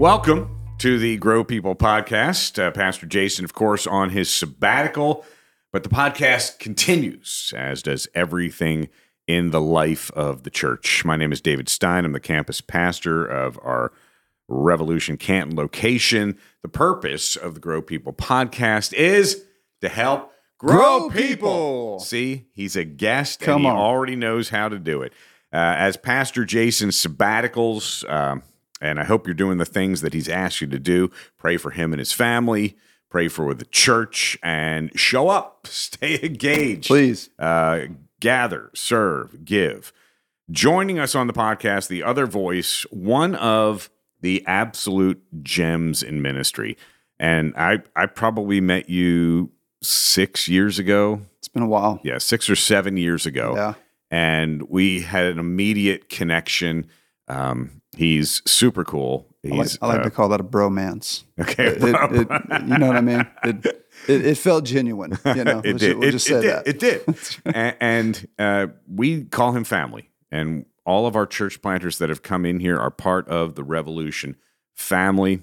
Welcome to the Grow People podcast. Uh, Pastor Jason, of course, on his sabbatical, but the podcast continues, as does everything in the life of the church. My name is David Stein. I'm the campus pastor of our Revolution Canton location. The purpose of the Grow People podcast is to help grow, Grow people. See, he's a guest Come and he on. already knows how to do it. Uh, as Pastor Jason sabbaticals, um, and I hope you're doing the things that he's asked you to do. Pray for him and his family. Pray for the church and show up. Stay engaged. Please. Uh, gather, serve, give. Joining us on the podcast, the other voice, one of the absolute gems in ministry. And I, I probably met you six years ago. It's been a while. Yeah, six or seven years ago Yeah. and we had an immediate connection. Um, he's super cool. I like, I like uh, to call that a bromance. okay. It, it- you know what I mean? It, it, it felt genuine. You know, it did. we'll it, just it say did. that. It did. A- and uh, we call him family. And all of our church planters that have come in here are part of the Revolution family.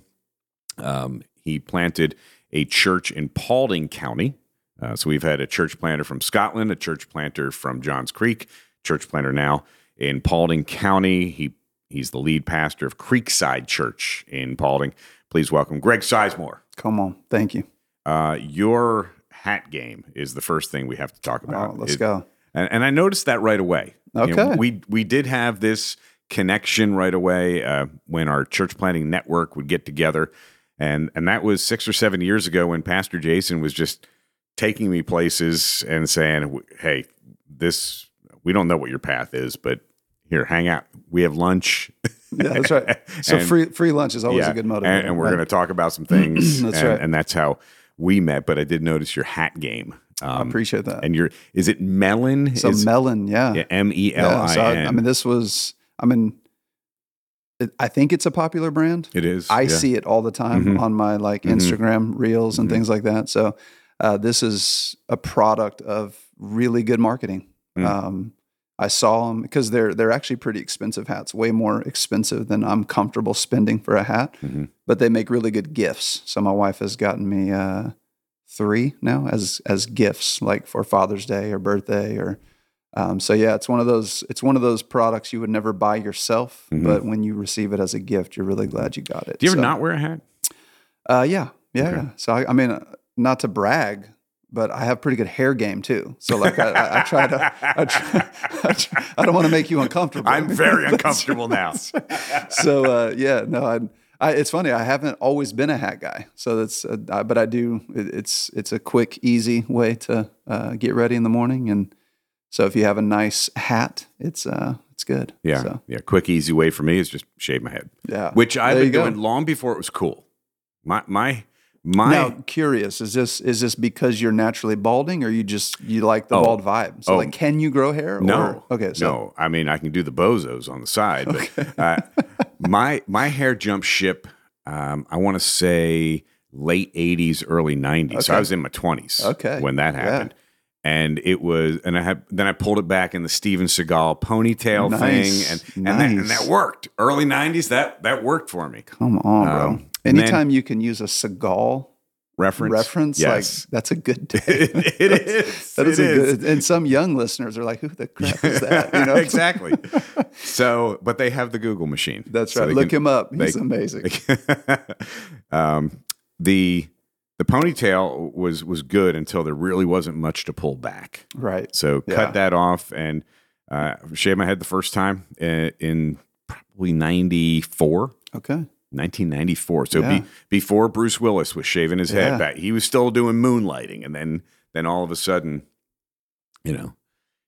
Um, he planted a church in Paulding County. Uh, so we've had a church planter from Scotland, a church planter from Johns Creek, church planter now in Paulding County. He he's the lead pastor of Creekside Church in Paulding. Please welcome Greg Sizemore. Come on. Thank you. Uh, your hat game is the first thing we have to talk Oh, about. let's It- go. And, and I noticed that right away. You know, Okay. we we did have this connection right away uh, when our church planting network would get together, and and that was six or seven years ago when Pastor Jason was just taking me places and saying, "Hey, this we don't know what your path is, but here, hang out. We have lunch." Yeah, that's right. So And- free free lunch is always Yeah, a good motivator. And, and we're right? going to talk about some things. That's and, right. And that's how we met. But I did notice your hat game. I Um, appreciate that. and your is it Melin? so Is- Melin, yeah. M E L I I, N. I mean, this was, I mean, it, I think it's a popular brand. it is. I yeah. see it all the time Mhm. on my like Mhm. Instagram reels and Mhm. things like that. So uh, this is a product of really good marketing. Mm. Um, I saw them because they're they're actually pretty expensive hats, way more expensive than I'm comfortable spending for a hat. Mhm. But they make really good gifts. So my wife has gotten me uh, three now as as gifts, like for Father's Day or birthday or. Um, so yeah, it's one of those. It's one of those products you would never buy yourself, Mhm. but when you receive it as a gift, you're really glad you got it. Do you ever So- not wear a hat? uh, yeah, yeah, Okay. yeah. So I, I mean, uh, not to brag, but I have pretty good hair game too. So like, I, I, I try to, I, try, I, try, I don't want to make you uncomfortable. I'm very uncomfortable now. so uh, yeah, no, I, I, it's funny. I haven't always been a hat guy, so that's, uh, I, but I do. It, it's it's a quick, easy way to uh, get ready in the morning, and so if you have a nice hat, it's uh, it's good. Yeah, So, yeah. Quick, easy way for me is just shave my head, yeah. which I've been doing long before it was cool. My my my. now, curious is this is this because you're naturally balding, or you just you like the Oh. bald vibe? So, Oh. like, can you grow hair? No. Or, okay. So, no, I mean I can do the bozos on the side, but uh, my my hair jumped ship. Um, I want to say late '80s, early '90s. So I was in my 20s Okay. when that Yeah. And it was, and I had then I pulled it back in the Steven Seagal ponytail Nice. thing, and and, that, and that worked. Early '90s, that that worked for me. come on, bro. Um, then- Anytime you can use a Seagal Reference, reference, yes, like that's a good day. it, it is. That is It a is. good, and some young listeners are like, "Who the crap is that?" You know, exactly. So, but they have the Google machine. That's right. they Look can- him up. He's they- amazing. um, the the ponytail was was good until there really wasn't much to pull back. right. So Yeah. cut that off and uh, shave my head the first time in, in probably 94, Okay. 1994. So Yeah. be, before Bruce Willis was shaving his head Yeah. back, he was still doing moonlighting, and then then all of a sudden, you know,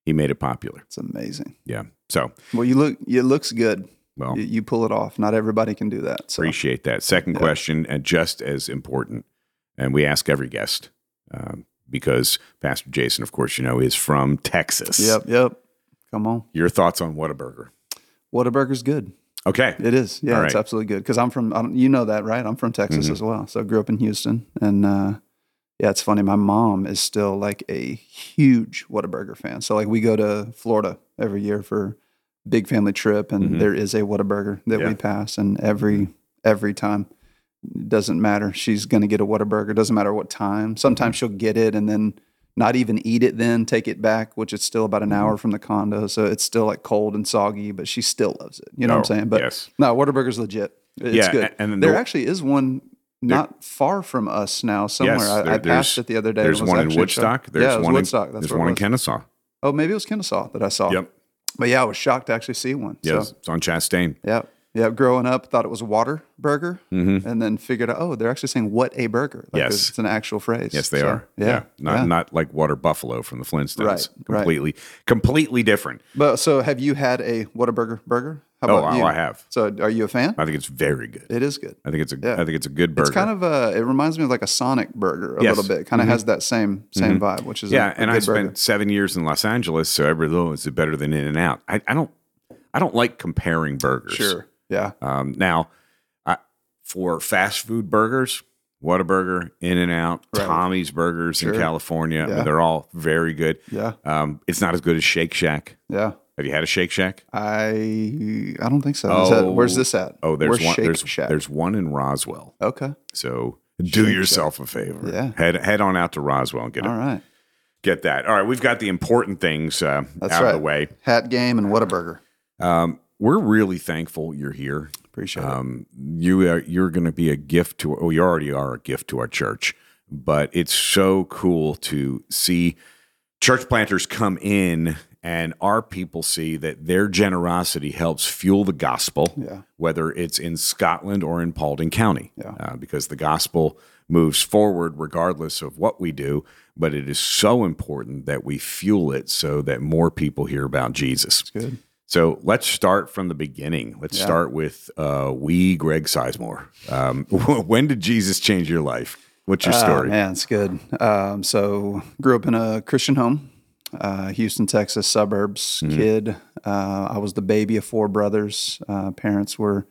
he made it popular. It's amazing. Yeah. So Well, you look. It looks good. well, You, you pull it off. Not everybody can do that. So Appreciate that. Second question, and just as important, and we ask every guest um, because Pastor Jason, of course, you know, is from Texas. Yep. Yep. Come on. Your thoughts on Whataburger? Whataburger's good. Okay. It is. Yeah, it's absolutely good. Because I'm from, I don't, you know that, right? I'm from Texas Mhm. as well. So I grew up in Houston. And uh, yeah, it's funny. My mom is still like a huge Whataburger fan. So like we go to Florida every year for big family trip, and Mhm. there is a Whataburger that Yeah. we pass. And every every time. Doesn't matter. She's going to get a Whataburger. Doesn't matter what time. Sometimes she'll get it and then not even eat it then take it back which it's still about an Mm-hmm. hour from the condo so it's still like cold and soggy but she still loves it you know what Oh, i'm saying but yes. no Whataburger's legit it's Yeah, good and then there the- actually is one not far from us now somewhere Yes, I, there- I passed it the other day There's one in Woodstock. shocked. There's yeah it one woodstock in, that's there's one in. Kennesaw. oh maybe it was kennesaw that i saw Yep. but yeah i was shocked to actually see one Yes. so It's on Chastain. yeah yeah growing up thought it was a water burger Mm-hmm. and then figured out oh they're actually saying what a burger like Yes. it's an actual phrase Yes, they So, are. yeah Not yeah. not like water buffalo from the Flintstones. Right, right. Completely, completely different. But so, have you had a Whataburger burger? How Oh, about oh, you? I have. So, are you a fan? I think it's very good. It is good. I think it's a. I Yeah. I think it's a good burger. It's kind of uh It reminds me of like a Sonic burger a Yes. little bit. Kind of has that same same vibe, which is yeah, a, and I spent burger. seven years in Los Angeles, so every little is better than In and Out. I, I don't, I don't like comparing burgers. sure. Yeah, Um, now, I, for fast food burgers, Whataburger, In and Out, Right. Tommy's Burgers in California, Yeah. they're all very good. yeah, Um, it's not as good as Shake Shack. yeah. Have you had a Shake Shack? I I don't think so. Is that- Oh. where's this at? Oh, there's Where's one. Shake there's Shack? there's one in Roswell. okay. So do yourself a favor. Yeah. Head head on out to Roswell and get All it, right. get that. All right, we've got the important things uh, out right. of the way. Hat game and Whataburger. Um, we're really thankful you're here. Appreciate it. Um, you are you're going to be a gift to. Oh, you already are a gift to our church. But it's so cool to see church planters come in and our people see that their generosity helps fuel the gospel. Yeah. Whether it's in Scotland or in Paulding County, Yeah. uh, because the gospel moves forward regardless of what we do. But it is so important that we fuel it so that more people hear about Jesus. Good. So let's start from the beginning. Let's Yeah. start with uh, we, Greg Sizemore. Um, when did Jesus change your life? What's your Ah, story? man, it's good. Um, so grew up in a Christian home, uh, Houston, Texas suburbs. Mm-hmm. Kid, uh, I was the baby of four brothers. Uh, parents were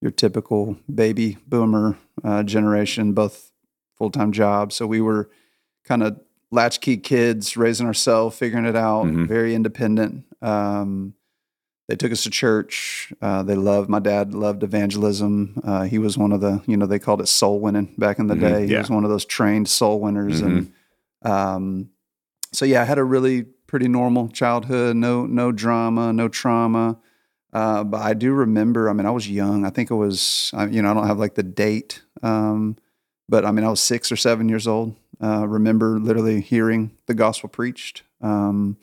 your typical baby boomer uh, generation, both full time jobs. So we were kind of latchkey kids, raising ourselves, figuring it out, Mhm. very independent. Um, they took us to church. Uh, they loved my dad loved evangelism. Uh, he was one of the you know they called it soul winning back in the Mhm, day. He yeah. was one of those trained soul winners, and um, so yeah, I had a really pretty normal childhood. No no drama, no trauma. Uh, but I do remember. I mean, I was young. I think it was. I, you know, I don't have like the date. Um, but I mean, I was six or seven years old. Uh, remember literally hearing the gospel preached. Um,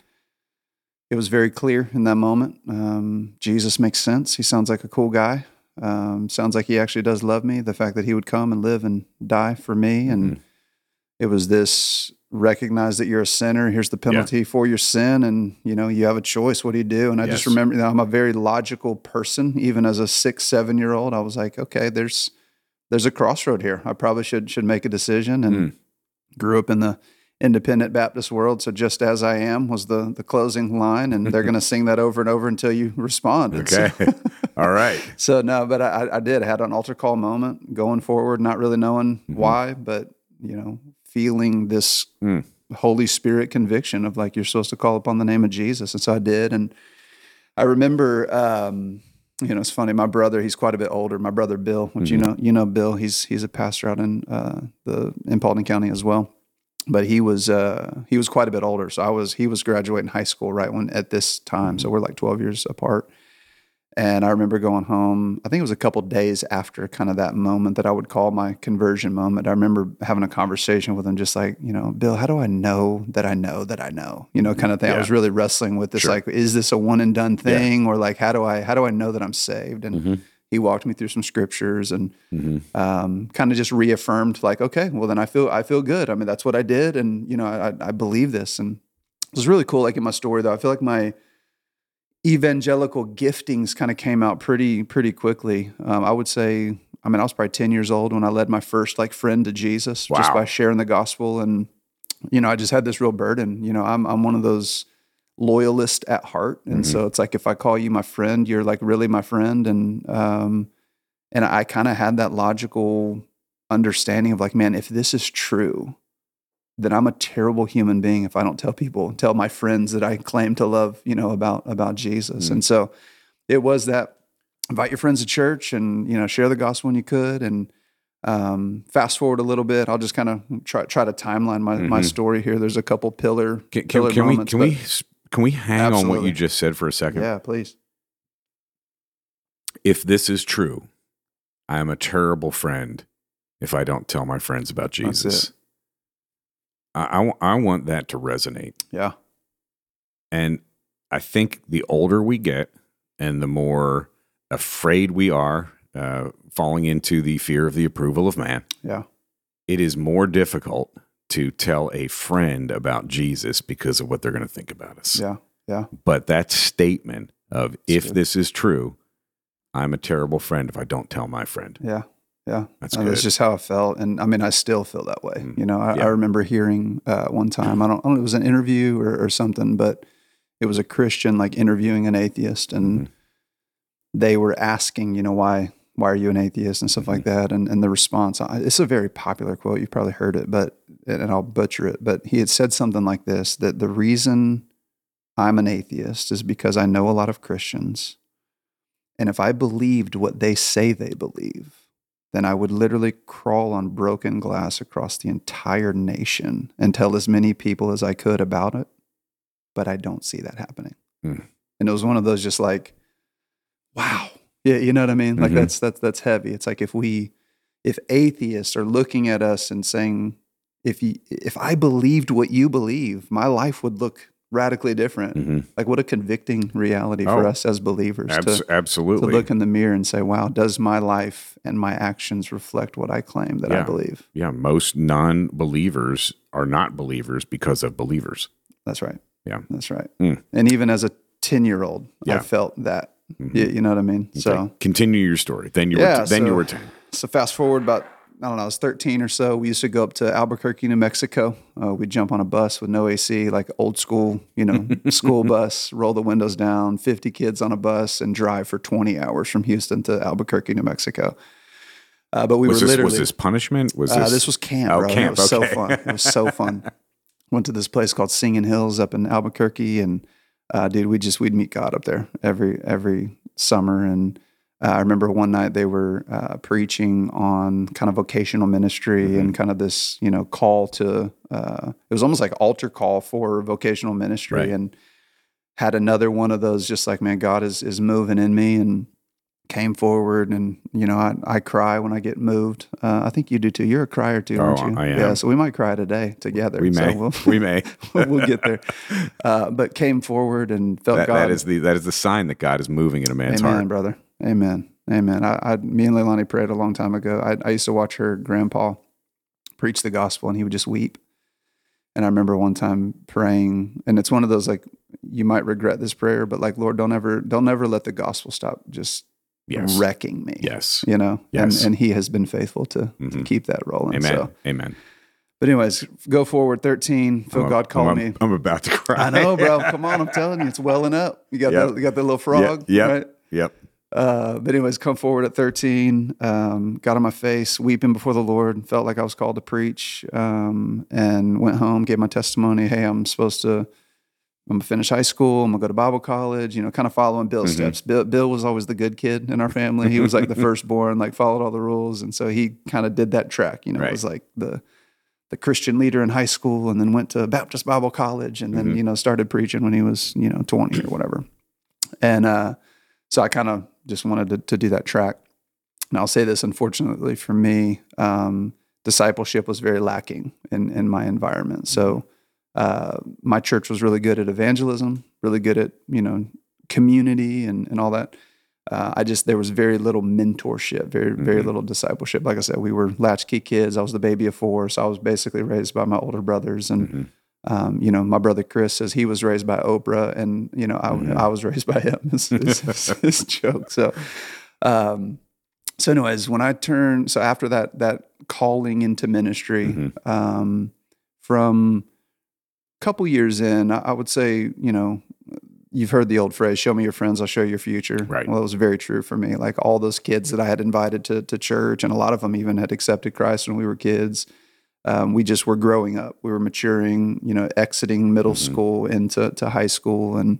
it was very clear in that moment. Um, Jesus makes sense. He sounds like a cool guy. Um, sounds like he actually does love me. The fact that he would come and live and die for me, and it was this recognize that you're a sinner. Here's the penalty for your sin, and you know you have a choice. What do you do? And I just Yes. remember, you know, I'm a very logical person. Even as a six, seven year old, I was like, okay, there's there's a crossroad here. I probably should should make a decision. And Mm. grew up in the independent Baptist world. So just as I am was the the closing line, and they're going to sing that over and over until you respond. And so- Okay. All right. so no, but I, I did. I had an altar call moment going forward, not really knowing why, but you know, feeling this Mm. Holy Spirit conviction of like you're supposed to call upon the name of Jesus, and so I did. And I remember, um, you know, it's funny. My brother, he's quite a bit older. My brother Bill, which you know, you know, Bill, he's he's a pastor out in uh, the in Paulding County as well. But he was uh, he was quite a bit older. So I was he was graduating high school right when at this time. So we're like 12 years apart. And I remember going home, I think it was a couple days after kind of that moment that I would call my conversion moment. I remember having a conversation with him, just like, you know, Bill, how do I know that I know that I know? You know, kind of thing. I was really wrestling with this, Sure. like, is this a one and done thing? Or like, how do I, how do I know that I'm saved? And Mhm. He walked me through some scriptures and Mhm. um, kind of just reaffirmed, like, okay, well then I feel, I feel good. I mean, that's what I did. And, you know, I, I believe this. And it was really cool. Like in my story though, I feel like my, evangelical giftings kind of came out pretty pretty quickly. Um, I would say, I mean, I was probably ten years old when I led my first like friend to Jesus, just by sharing the gospel, and you know, I just had this real burden. You know, I'm I'm one of those loyalist at heart, and Mm-hmm. so it's like if I call you my friend, you're like really my friend, and um, and I kind of had that logical understanding of like, man, if this is true, then I'm a terrible human being if I don't tell people, tell my friends that I claim to love, you know, about about Jesus. Mm. And so it was that invite your friends to church and you know share the gospel when you could and um, fast forward a little bit i'll just kind of try, try to timeline my, my Mhm. story here there's a couple pillar Can, can, pillar can we moments, can but- we can we hang on what you just said for a second? yeah please If this is true, I am a terrible friend if I don't tell my friends about Jesus. I, I, I want that to resonate. yeah And I think the older we get and the more afraid we are uh, falling into the fear of the approval of man, yeah it is more difficult to tell a friend about Jesus because of what they're going to think about us. yeah yeah But that statement of if good. this is true, I'm a terrible friend if I don't tell my friend. yeah yeah That's And good. That's just how I felt, and I mean, I still feel that way. Mm. You know, I, Yeah. I remember hearing uh, one time. I don't, I don't know, it was an interview or, or something, but it was a Christian like interviewing an atheist, and Mhm. they were asking, you know, why why are you an atheist and stuff like Mm-hmm. that, and and the response it's a very popular quote. You've probably heard it, but and I'll butcher it. But he had said something like this: that the reason I'm an atheist is because I know a lot of Christians, and if I believed what they say they believe then I would literally crawl on broken glass across the entire nation and tell as many people as I could about it. But I don't see that happening. Hmm. And it was one of those just like, wow. Yeah, you know what I mean? Like Mhm. that's that's that's heavy. It's like if we if atheists are looking at us and saying, if you if I believed what you believe, my life would look radically different. Mhm. Like what a convicting reality for Oh. us as believers Abs- to, to look in the mirror and say, wow, does my life and my actions reflect what I claim that I believe? yeah, most non believers are not believers because of believers. That's right. Yeah. That's right. Mm. And even as a 10 year old, I felt that. Mhm. You, you know what I mean? Okay. So, continue your story. Then you Yeah, were then you so- were ten. so fast forward about, I don't know, I was 13 or so. We used to go up to Albuquerque, New Mexico. Uh, we'd jump on a bus with no AC, like old school, you know, school bus, roll the windows down, 50 kids on a bus, and drive for 20 hours from Houston to Albuquerque, New Mexico. Uh, but we was were this literally. was this punishment? Was Uh, this, this was camp, Oh, bro. camp, It was okay. so fun. It was so fun. Went to this place called Singing Hills up in Albuquerque, and uh, dude, we just we'd meet God up there every every summer. And uh, I remember one night they were uh, preaching on kind of vocational ministry Mm-hmm. and kind of this you know call to. Uh, it was almost like altar call for vocational ministry, Right. and had another one of those just like man, God is is moving in me and came forward and you know I, I cry when I get moved. Uh, I think you do too. You're a crier too, aren't Oh, you? I Yeah, so we might cry today together. we So may we'll, we may we'll get there. Uh, but came forward and felt that, God. that is the that is the sign that God is moving in a man's Amen, heart. brother. Amen. Amen. I, I, me and Leilani prayed a long time ago. I, I used to watch her grandpa preach the gospel, and he would just weep. And I remember one time praying, and it's one of those like you might regret this prayer, but like Lord, don't ever, don't ever let the gospel stop just Yes. wrecking me. Yes. you know. Yes. And and He has been faithful to, to Mhm. keep that rolling. Amen. So, Amen. but anyways, go forward. Thirteen. Feel I'm- God called I'm, me. I'm about to cry. I know, bro. Come on, I'm telling you, it's welling up. You got Yep. that, you got the little frog, yep. right? Yep. Uh, but anyways, come forward at 13, um, got on my face, weeping before the Lord, felt like I was called to preach, um, and went home, gave my testimony. Hey, I'm supposed to, I'm gonna finish high school. I'm gonna go to Bible college. You know, kind of following Bill's Mhm. steps. Bill, Bill was always the good kid in our family. He was like the firstborn, like followed all the rules, and so he kind of did that track. You know, Right. was like the the Christian leader in high school, and then went to Baptist Bible College, and then Mhm. you know started preaching when he was you know 20 or whatever. And uh, so I kind of just wanted to, to do that track. And I'll say this, unfortunately for me, um, discipleship was very lacking in, in my environment. So uh, my church was really good at evangelism, really good at, you know, community and, and all that. Uh, I just, there was very little mentorship, very, very Mhm. little discipleship. Like I said, we were latchkey kids. I was the baby of four. So I was basically raised by my older brothers. And, Mhm. um, you know, my brother Chris says he was raised by Oprah, and you know, I, Mhm. I was raised by him. It's, it's, it's, joke. So, um, so anyways, when I turned, so after that that calling into ministry, Mhm. um, from couple years in, I, would say, you know, you've heard the old phrase, "Show me your friends, I'll show you your future." Right. Well, it was very true for me. Like all those kids that I had invited to to church, and a lot of them even had accepted Christ when we were kids um, we just were growing up. We were maturing, you know, exiting middle Mhm. school into to high school, and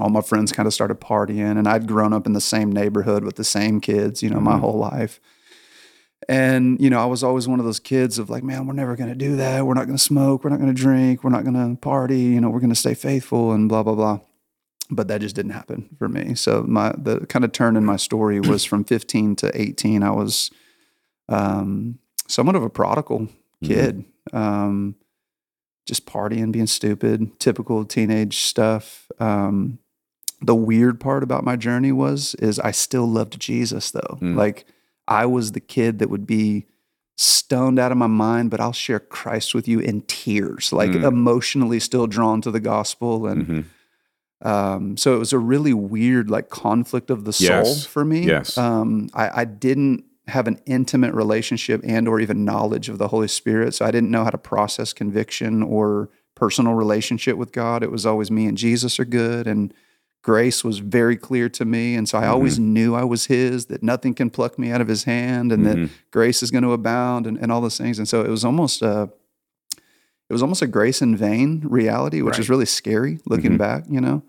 all my friends kind of started partying, and I'd grown up in the same neighborhood with the same kids, you know, my Mhm. whole life. And you know, I was always one of those kids of like, man, we're never going to do that. We're not going to smoke. We're not going to drink. We're not going to party. You know, we're going to stay faithful and blah blah blah. But that just didn't happen for me. So my the kind of turn in my story was from 15 to 18. I was um, somewhat of a prodigal kid. Um, just partying, being stupid, typical teenage stuff. Um, the weird part about my journey was is I still loved Jesus though. Mm. Like I was the kid that would be stoned out of my mind, but I'll share Christ with you in tears, like Mm. emotionally still drawn to the gospel. And Mhm. um, so it was a really weird like conflict of the soul Yes. for me. Yes. Um, I, I didn't have an intimate relationship and or even knowledge of the Holy Spirit. So I didn't know how to process conviction or personal relationship with God. It was always me and Jesus are good and grace was very clear to me. And so I always knew I was his, that nothing can pluck me out of his hand and that Mhm. grace is going to abound and, and all those things. And so it was almost a it was almost a grace in vain reality, which is really scary looking Mhm. back, you know.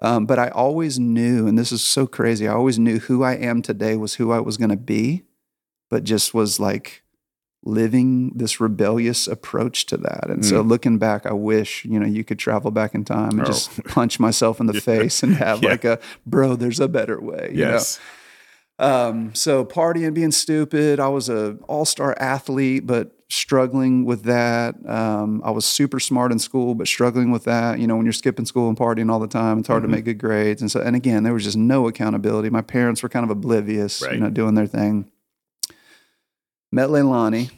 Um, but I always knew, and this is so crazy. I always knew who I am today was who I was going to be, but just was like living this rebellious approach to that. And so looking back, I wish you know you could travel back in time and Mm. Oh. just punch myself in the face and have Yeah. like a bro. There's a better way. you know? Yes. Um, so partying, being stupid. I was a all star athlete, but struggling with that. Um, I was super smart in school, but struggling with that. You know, when you're skipping school and partying all the time, it's hard Mhm. to make good grades. And so, and again, there was just no accountability. My parents were kind of oblivious, Right. you know, doing their thing. Met Leilani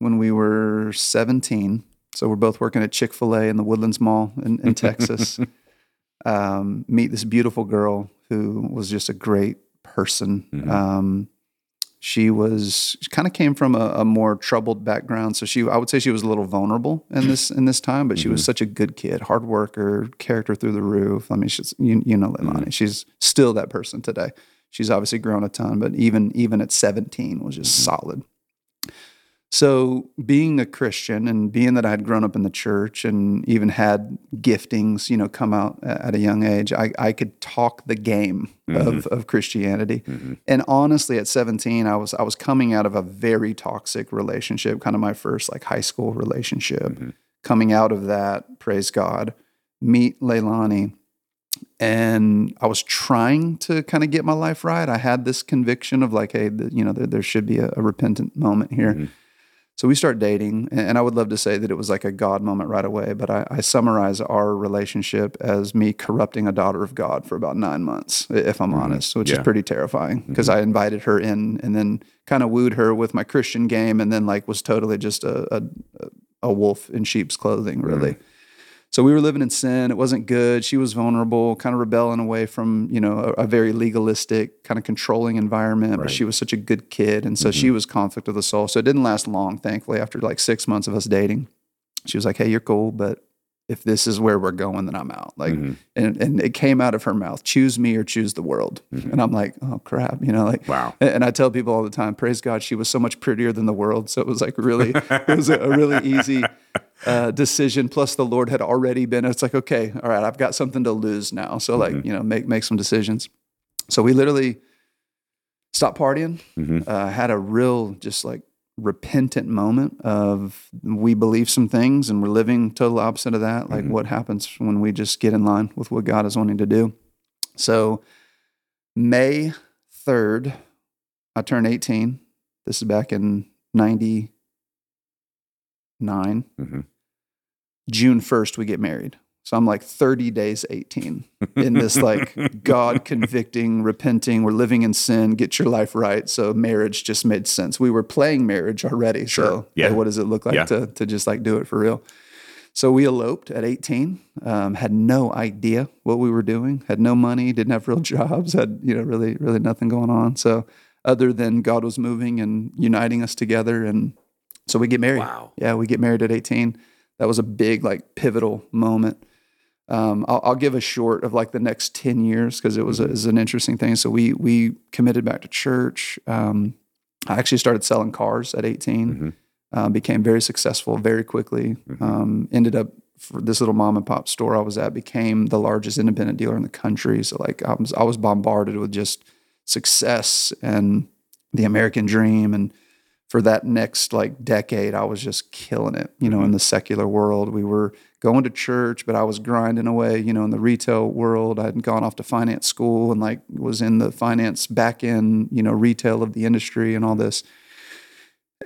when we were 17. So we're both working at Chick Fil A in the Woodlands Mall in, in Texas. um, meet this beautiful girl who was just a great person. Mhm. Um, she was she kind of came from a, a more troubled background, so she I would say she was a little vulnerable in this in this time, but she was such a good kid, hard worker, character through the roof. I mean, she's you, you know Leilani, she's still that person today. She's obviously grown a ton, but even even at 17 was just solid. So, being a Christian and being that I had grown up in the church and even had giftings, you know, come out at a young age, I, I could talk the game of, of Christianity. Mhm. And honestly, at 17, I was I was coming out of a very toxic relationship, kind of my first like high school relationship. Mhm. Coming out of that, praise God, meet Leilani. And I was trying to kind of get my life right. I had this conviction of like, hey, the, you know, there, there should be a, a repentant moment here. So we start dating, and I would love to say that it was like a God moment right away, but I, I summarize our relationship as me corrupting a daughter of God for about nine months, if I'm mm-hmm. honest, which Yeah. is pretty terrifying because mm-hmm. I invited her in and then kind of wooed her with my Christian game, and then like was totally just a a, a wolf in sheep's clothing, really. Mm. So we were living in sin. It wasn't good. She was vulnerable, kind of rebelling away from, you know, a, a very legalistic, kind of controlling environment. But she was such a good kid. And so she mm-hmm. was conflict of the soul. So it didn't last long, thankfully, after like six months of us dating. She was like, Hey, you're cool, but if this is where we're going, then I'm out. Like, Mhm. and, and it came out of her mouth, choose me or choose the world. And I'm like, oh crap, you know, like, Wow. and I tell people all the time, praise God, she was so much prettier than the world. So it was like really, it was a, a really easy uh, decision. Plus, the Lord had already been. It's like, okay, all right, I've got something to lose now. So like, you know, make make some decisions. So we literally stopped partying. Mhm. Uh, had a real just like repentant moment of we believe some things and we're living total opposite of that. Like Mhm. what happens when we just get in line with what God is wanting to do. So May 3rd, I turned 18. This is back in 99. Mhm. June 1st, we get married. So I'm like 30 days 18 in this like God convicting, repenting, we're living in sin, get your life right. So marriage just made sense. We were playing marriage already. Sure. So Yeah. hey, what does it look like Yeah. to, to just like do it for real? So we eloped at 18, um, had no idea what we were doing, had no money, didn't have real jobs, had, you know, really, really nothing going on. So other than God was moving and uniting us together. And so we get married. Wow. Yeah, we get married at 18. That was a big, like, pivotal moment. Um, I'll, I'll give a short of like the next 10 years because it was, a, it was an interesting thing. So we we committed back to church. Um, I actually started selling cars at 18. Mhm. Uh, became very successful very quickly. Mhm. Um, ended up for this little mom and pop store I was at became the largest independent dealer in the country. So like I was I was bombarded with just success and the American dream and for that next like decade I was just killing it, you know, in the secular world. We were going to church, but I was grinding away, you know, in the retail world. I'd gone off to finance school and like was in the finance back end, you know, retail of the industry and all this.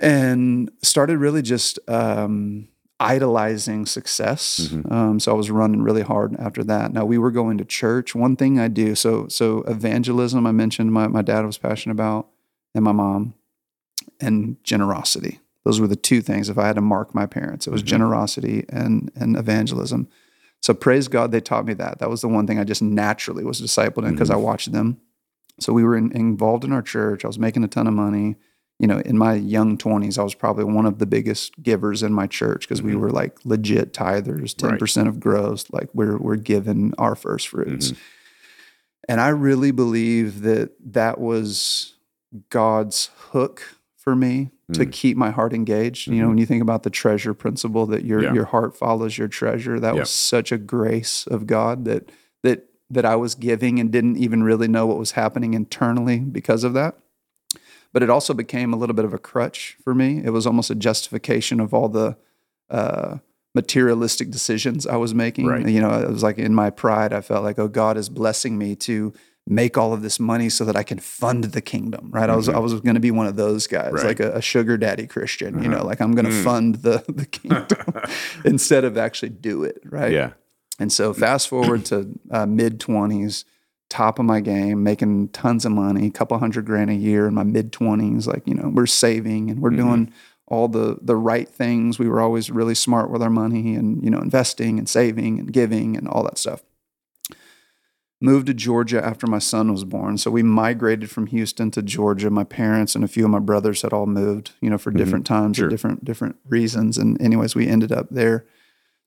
And started really just um idolizing success. Mhm. Um, so I was running really hard after that. Now we were going to church. One thing I do, so so evangelism, I mentioned my, my dad was passionate about, and my mom, and generosity. Those were the two things. If I had to mark my parents, it was Mhm. generosity and and evangelism. So praise God, they taught me that. That was the one thing I just naturally was discipled in because I watched them. So we were in, involved in our church. I was making a ton of money you know, in my young 20s, I was probably one of the biggest givers in my church because we Mhm. were like legit tithers, 10% of gross, like we're, we're given our first fruits. Mhm. And I really believe that that was God's hook for me to Mm. keep my heart engaged. You know, Mhm. when you think about the treasure principle that your Yeah. your heart follows your treasure, that Yeah. was such a grace of God that that that I was giving and didn't even really know what was happening internally because of that. But it also became a little bit of a crutch for me. It was almost a justification of all the uh, materialistic decisions I was making. Right. You know, it was like in my pride, I felt like, oh, God is blessing me to make all of this money so that I can fund the kingdom. Right. I was. I was going to be one of those guys, Right. like a, a sugar daddy Christian. You know, Uh-huh. like I'm going to Mm. fund the the kingdom instead of actually do it. Right. Yeah. And so fast forward to uh, mid twenties, top of my game, making tons of money, a couple hundred grand a year in my mid twenties. Like you know, we're saving and we're Mhm. doing all the the right things. We were always really smart with our money and you know investing and saving and giving and all that stuff. Moved to Georgia after my son was born. So we migrated from Houston to Georgia. My parents and a few of my brothers had all moved, you know, for Mhm. different times Sure. or different different reasons. And anyways, we ended up there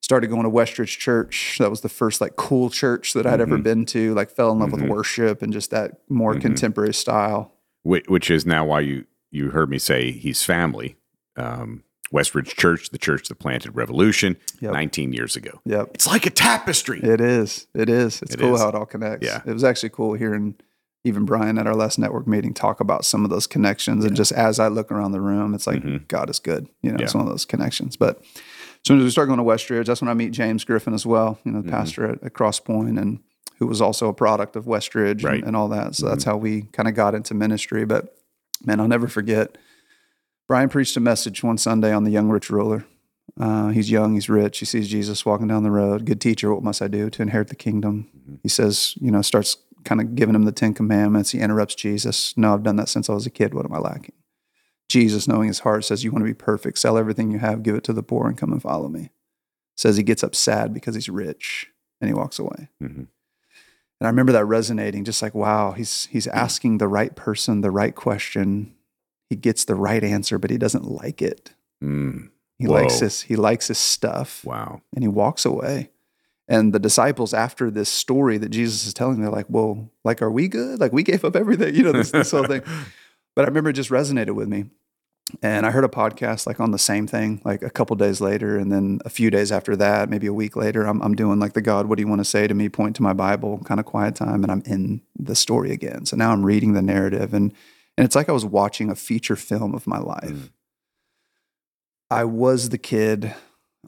started going to Westridge Church. That was the first like cool church that I'd ever Mhm. been to. Like fell in love Mhm. with worship and just that more Mhm. contemporary style. Which, which is now why you you heard me say he's family. Um, Westridge Church, the church that planted Revolution Yep. 19 years ago. Yep. It's like a tapestry. It is. It is. It's It cool is. how it all connects. Yeah. It was actually cool hearing even Brian at our last network meeting talk about some of those connections. And just as I look around the room, it's like Mhm. God is good. You know, it's one of those connections. But as soon as we start going to Westridge, that's when I meet James Griffin as well, you know, the Mhm. pastor at, at Cross Point and who was also a product of Westridge Right. and, and all that. So that's how we kind of got into ministry. But man, I'll never forget. Brian preached a message one Sunday on the young rich ruler. Uh, he's young, he's rich, he sees Jesus walking down the road. Good teacher, what must I do to inherit the kingdom? Mhm. He says, you know, starts kind of giving him the Ten Commandments. He interrupts Jesus. No, I've done that since I was a kid. What am I lacking? Jesus, knowing his heart, says, You want to be perfect. Sell everything you have, give it to the poor, and come and follow me. Says he gets up sad because he's rich and he walks away. Mhm. And I remember that resonating, just like, wow, he's he's asking the right person the right question. He gets the right answer, but he doesn't like it. Mm. He likes Whoa. his he likes his stuff Wow. and he walks away. And the disciples, after this story that Jesus is telling, they're like, "Well, like, are we good? Like, we gave up everything, you know, this, this whole thing." But I remember it just resonated with me. And I heard a podcast like on the same thing, like a couple days later, and then a few days after that, maybe a week later, I'm I'm doing like the God, what do you want to say to me? Point to my Bible, kind of quiet time, and I'm in the story again. So now I'm reading the narrative, and and it's like I was watching a feature film of my life. Mm. I was the kid.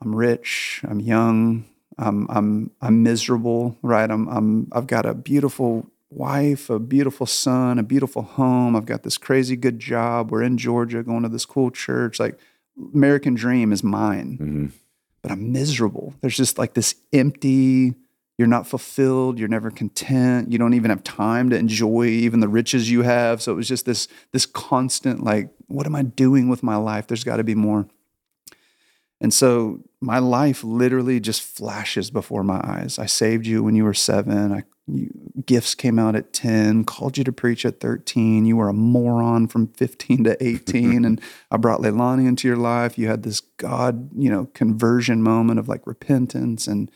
I'm rich. I'm young. I'm I'm I'm miserable, right? I'm I'm I've got a beautiful wife, a beautiful son, a beautiful home. I've got this crazy good job. We're in Georgia, going to this cool church. Like American dream is mine, Mhm. but I'm miserable. There's just like this empty. You're not fulfilled. You're never content. You don't even have time to enjoy even the riches you have. So it was just this this constant like, what am I doing with my life? There's got to be more. And so my life literally just flashes before my eyes. I saved you when you were seven. I, you, gifts came out at 10, called you to preach at 13. You were a moron from 15 to 18. and I brought Leilani into your life. You had this God, you know, conversion moment of like repentance. And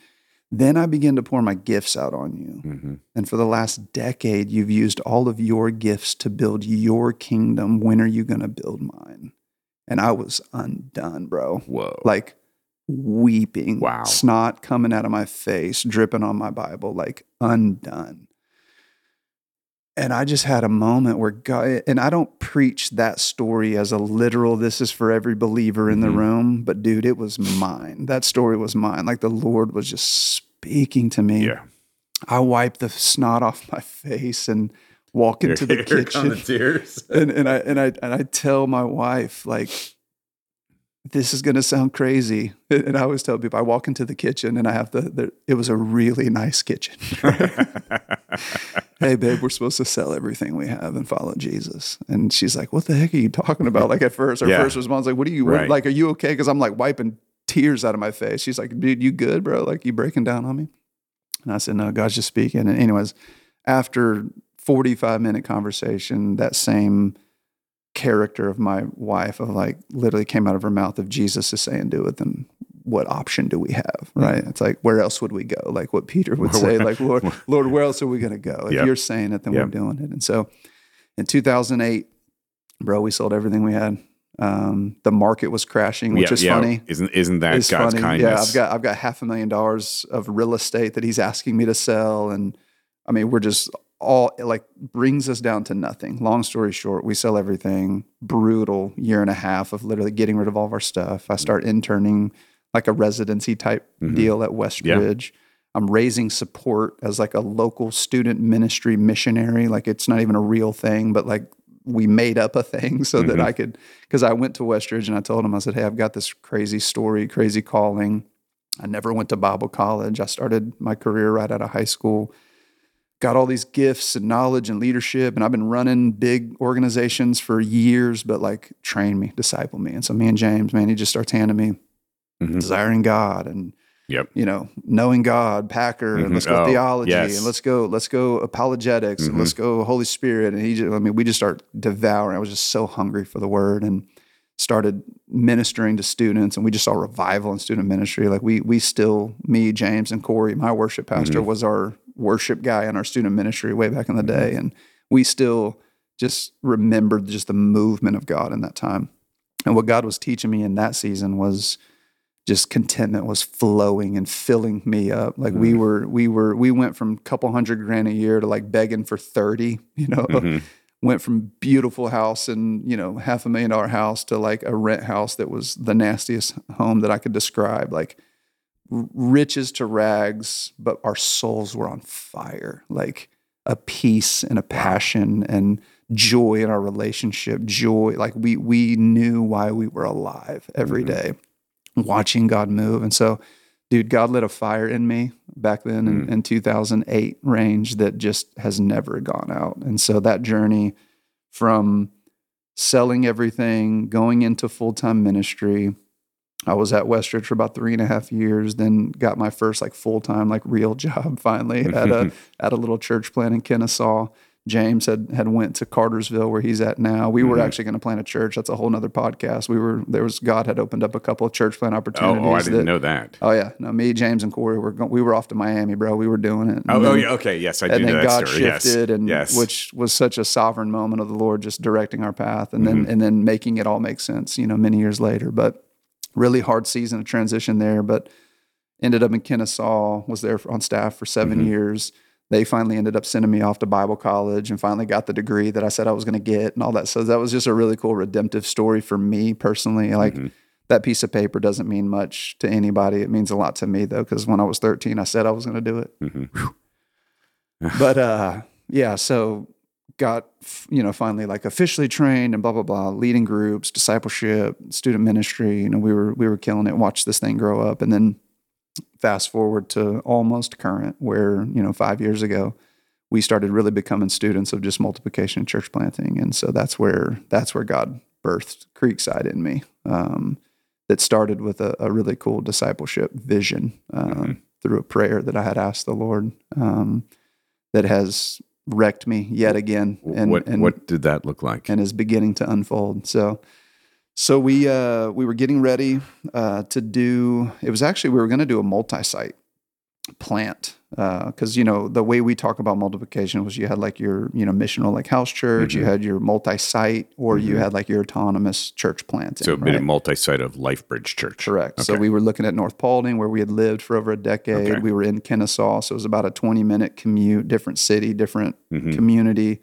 then I begin to pour my gifts out on you. Mhm. And for the last decade, you've used all of your gifts to build your kingdom. When are you going to build mine? And I was undone, bro Whoa. like weeping, Wow. snot coming out of my face, dripping on my Bible, like undone. And I just had a moment where God, and I don't preach that story as a literal, this is for every believer in the Mhm. room, but dude, it was mine. That story was mine. Like the Lord was just speaking to me. Yeah. I wiped the snot off my face and walk into the Here the kitchen. tears. and, and I and I and I tell my wife, like, this is gonna sound crazy. And I always tell people I walk into the kitchen and I have the, the it was a really nice kitchen. hey babe, we're supposed to sell everything we have and follow Jesus. And she's like, What the heck are you talking about? Like at first, her Yeah. first response, like, what are you what- like, are you okay? Because I'm like wiping tears out of my face. She's like, dude, you good, bro? Like you breaking down on me? And I said, No, God's just speaking. And anyways, after 45 minute conversation, that same character of my wife of like literally came out of her mouth of Jesus is saying do it, then what option do we have? Right. It's like, where else would we go? Like what Peter would say, like, Lord, Lord, where else are we going to go? If Yep. you're saying it, then Yep. we're doing it. And so in 2008, bro, we sold everything we had. Um, the market was crashing, which Yeah, is yeah. funny. Isn't isn't that It's God's funny. kindness? Yeah, I've got I've got half a million dollars of real estate that he's asking me to sell, and I mean we're just all it, like brings us down to nothing. Long story short, we sell everything. Brutal year and a half of literally getting rid of all of our stuff. I start interning like a residency type Mhm. deal at Yeah. Westridge. I'm raising support as like a local student ministry missionary. Like it's not even a real thing, but like we made up a thing so that Mhm. I could because I went to Westridge and I told him I said, "Hey, I've got this crazy story, crazy calling. I never went to Bible college. I started my career right out of high school. Got all these gifts and knowledge and leadership, and I've been running big organizations for years. But like, train me, disciple me. And so me and James, man, he just starts handing me Mhm. desiring God and Yep. you know knowing God, Packer, and Mhm. let's go Oh, theology, yes. and let's go let's go apologetics, and Mhm. let's go Holy Spirit. And he just, I mean, we just start devouring. I was just so hungry for the Word and started ministering to students, and we just saw revival in student ministry. Like we we still me, James, and Corey, my worship pastor, Mhm. was our worship guy in our student ministry way back in the Mhm. day, and we still just remembered just the movement of God in that time. And what God was teaching me in that season was just contentment was flowing and filling me up. Like we Mm. were, we were, we went from a couple hundred grand a year to like begging for 30, you know, Mhm. went from beautiful house and, you know, half a million dollar house to like a rent house that was the nastiest home that I could describe. Like riches to rags, but our souls were on fire. Like a peace and a passion and joy in our relationship, joy. Like we we knew why we were alive every Mhm. day, watching God move. And so, dude, God lit a fire in me back then in, Mm. in 2008 range that just has never gone out. And so that journey from selling everything, going into full time ministry. I was at Westridge for about three and a half years, then got my first like full time, like real job finally at a at a little church plant in Kennesaw. James had had went to Cartersville where he's at now. We were Mhm. actually going to plant a church. That's a whole nother podcast. We were there was God had opened up a couple of church plant Oh, opportunities. oh, I didn't that- know that. Oh yeah, no, me, James, and Corey were go- we were off to Miami, bro. We were doing it. Oh, And oh, yeah. Okay. Yes, I do and then God story. Yes. shifted, and yes. which was such a sovereign moment of the Lord just directing our path, and Mm-hmm. then and then making it all make sense. You know, many years later, but really hard season of transition there. But ended up in Kennesaw, was there on staff for 7 Mhm. years. They finally ended up sending me off to Bible college and finally got the degree that I said I was going to get and all that. So that was just a really cool redemptive story for me personally. Like Mhm. that piece of paper doesn't mean much to anybody. It means a lot to me though, because when I was 13, I said I was going to do it Mhm. but uh yeah so got you know finally like officially trained and blah blah blah leading groups discipleship student ministry you know we were we were killing it watched this thing grow up and then fast forward to almost current where you know 5 years ago we started really becoming students of just multiplication and church planting and so that's where that's where God birthed Creekside in me um that started with a, a really cool discipleship vision um, Mhm. through a prayer that I had asked the Lord um, that has wrecked me yet again and, what and, what did that look like? and is beginning to unfold. So, so we uh, we were getting ready uh, to do. It was actually we were going to do a multi-site plant because you know the way we talk about multiplication was you had like your you know missional like house church, you Mhm. had your multi-site, or you Mhm. had like your autonomous church plant So a bit right? of multi-site of LifeBridge Church. Correct. So we were looking at North Paulding, where we had lived for over a decade. Okay. We were in Kennesaw, so it was about a twenty-minute commute, different city, different Mhm. community,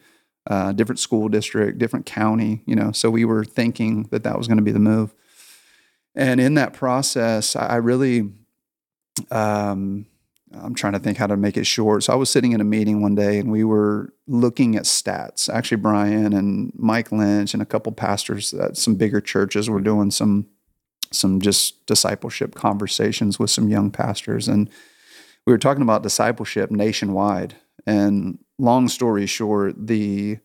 uh, different school district, different county. You know, so we were thinking that that was going to be the move. And in that process, I I really, um, I'm trying to think how to make it short. So I was sitting in a meeting one day, and we were looking at stats. Actually, Brian and Mike Lynch and a couple pastors at some bigger churches were doing some some just discipleship conversations with some young pastors and we were talking about discipleship nationwide and long story short the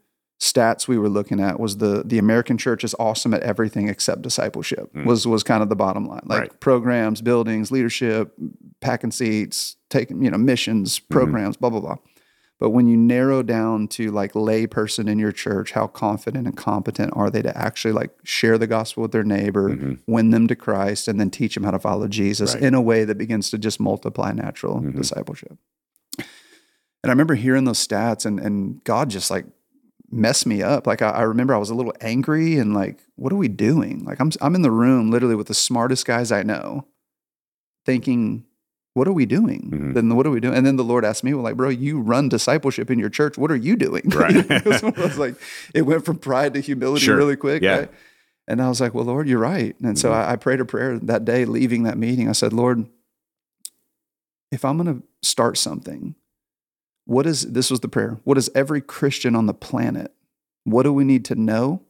stats we were looking at was the the American church is awesome at everything except discipleship Mm. was was kind of the bottom line like Right. programs buildings leadership packing seats taking you know missions programs blah blah blah but when you narrow down to like lay person in your church how confident and competent are they to actually like share the gospel with their neighbor Mhm. win them to Christ and then teach them how to follow Jesus Right. in a way that begins to just multiply natural Mhm. discipleship. And I remember hearing those stats and and God just like messed me up. Like I, I remember I was a little angry and like, what are we doing? Like I'm I'm in the room literally with the smartest guys I know, thinking, what are we doing? Mhm. Then what are we doing? And then the Lord asked me, well, like, bro, you run discipleship in your church. What are you doing? Right. it was one of like it went from pride to humility Sure. really quick. Yeah. right? And I was like, well, Lord, you're right. And so Mhm. I, I prayed a prayer that day, leaving that meeting. I said, Lord, if I'm going to start something, what is this was the prayer? What is every Christian on the planet? What do we need to know?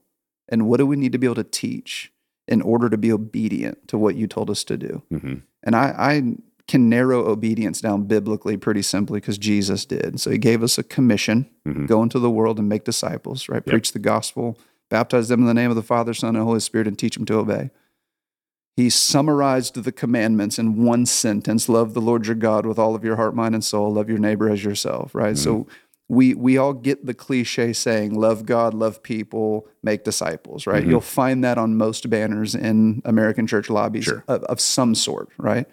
And what do we need to be able to teach in order to be obedient to what you told us to do? Mhm. And I, I can narrow obedience down biblically pretty simply because Jesus did. So he gave us a commission Mhm. go into the world and make disciples, right? Preach the gospel, baptize them in the name of the Father, Son, and Holy Spirit, and teach them to obey. He summarized the commandments in one sentence love the Lord your God with all of your heart, mind, and soul, love your neighbor as yourself, right? So we, we all get the cliche saying, love God, love people, make disciples, right? Mhm. You'll find that on most banners in American church lobbies Sure. of, of some sort, right?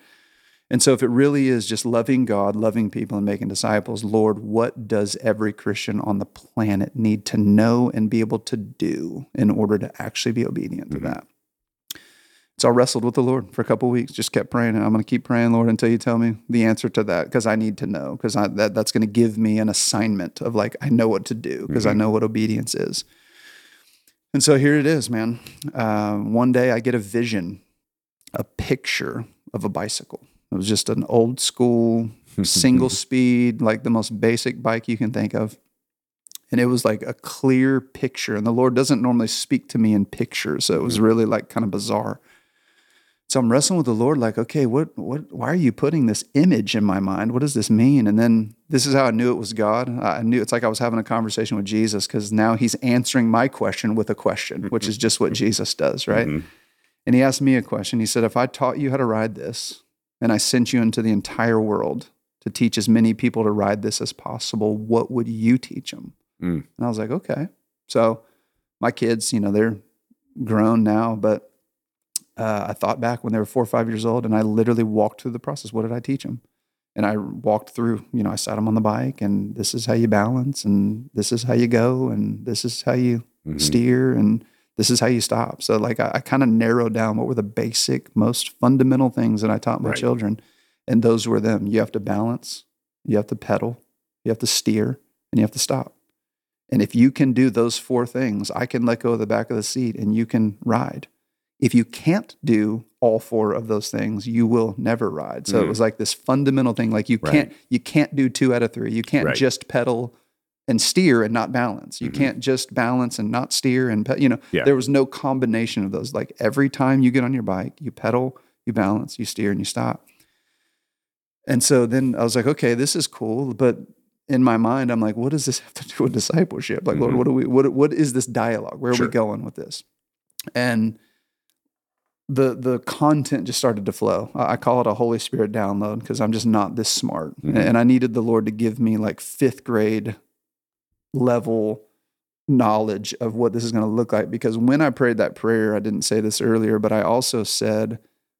And so, if it really is just loving God, loving people, and making disciples, Lord, what does every Christian on the planet need to know and be able to do in order to actually be obedient to Mhm. that? So I wrestled with the Lord for a couple of weeks, just kept praying. And I'm going to keep praying, Lord, until you tell me the answer to that because I need to know because that, that's going to give me an assignment of like, I know what to do because I Mhm. know what obedience is. And so here it is, man. Uh, one day I get a vision, a picture of a bicycle. It was just an old school, single speed, like the most basic bike you can think of. And it was like a clear picture. And the Lord doesn't normally speak to me in pictures. So it was really like kind of bizarre. So I'm wrestling with the Lord, like, okay, what, what, why are you putting this image in my mind? What does this mean? And then this is how I knew it was God. I knew it's like I was having a conversation with Jesus because now he's answering my question with a question, which is just what Jesus does, right? Mhm. And he asked me a question. He said, If I taught you how to ride this and I sent you into the entire world to teach as many people to ride this as possible, what would you teach them? Mm. And I was like, Okay. So my kids, you know, they're grown now, but uh, I thought back when they were four or five years old and I literally walked through the process. What did I teach them? And I walked through, you know, I sat them on the bike and this is how you balance and this is how you go and this is how you Mhm. steer and this is how you stop. So like I, I kind of narrowed down what were the basic, most fundamental things that I taught my Right. children. And those were them. You have to balance, you have to pedal, you have to steer, and you have to stop. And if you can do those four things, I can let go of the back of the seat and you can ride. If you can't do all four of those things, you will never ride. So it Mm. was like this fundamental thing like you Right. can't you can't do two out of three. You can't Right. just pedal and steer and not balance. You Mhm. can't just balance and not steer and pe- you know Yeah. there was no combination of those. Like every time you get on your bike, you pedal, you balance, you steer, and you stop. And so then I was like, okay, this is cool, but in my mind, I'm like, what does this have to do with discipleship? Like, Lord, Mhm. what do we? What what is this dialogue? Where are Sure. we going with this? And the the content just started to flow. I call it a Holy Spirit download because I'm just not this smart, Mhm. and I needed the Lord to give me like fifth grade level knowledge of what this is going to look like. Because when I prayed that prayer, I didn't say this earlier, but I also said,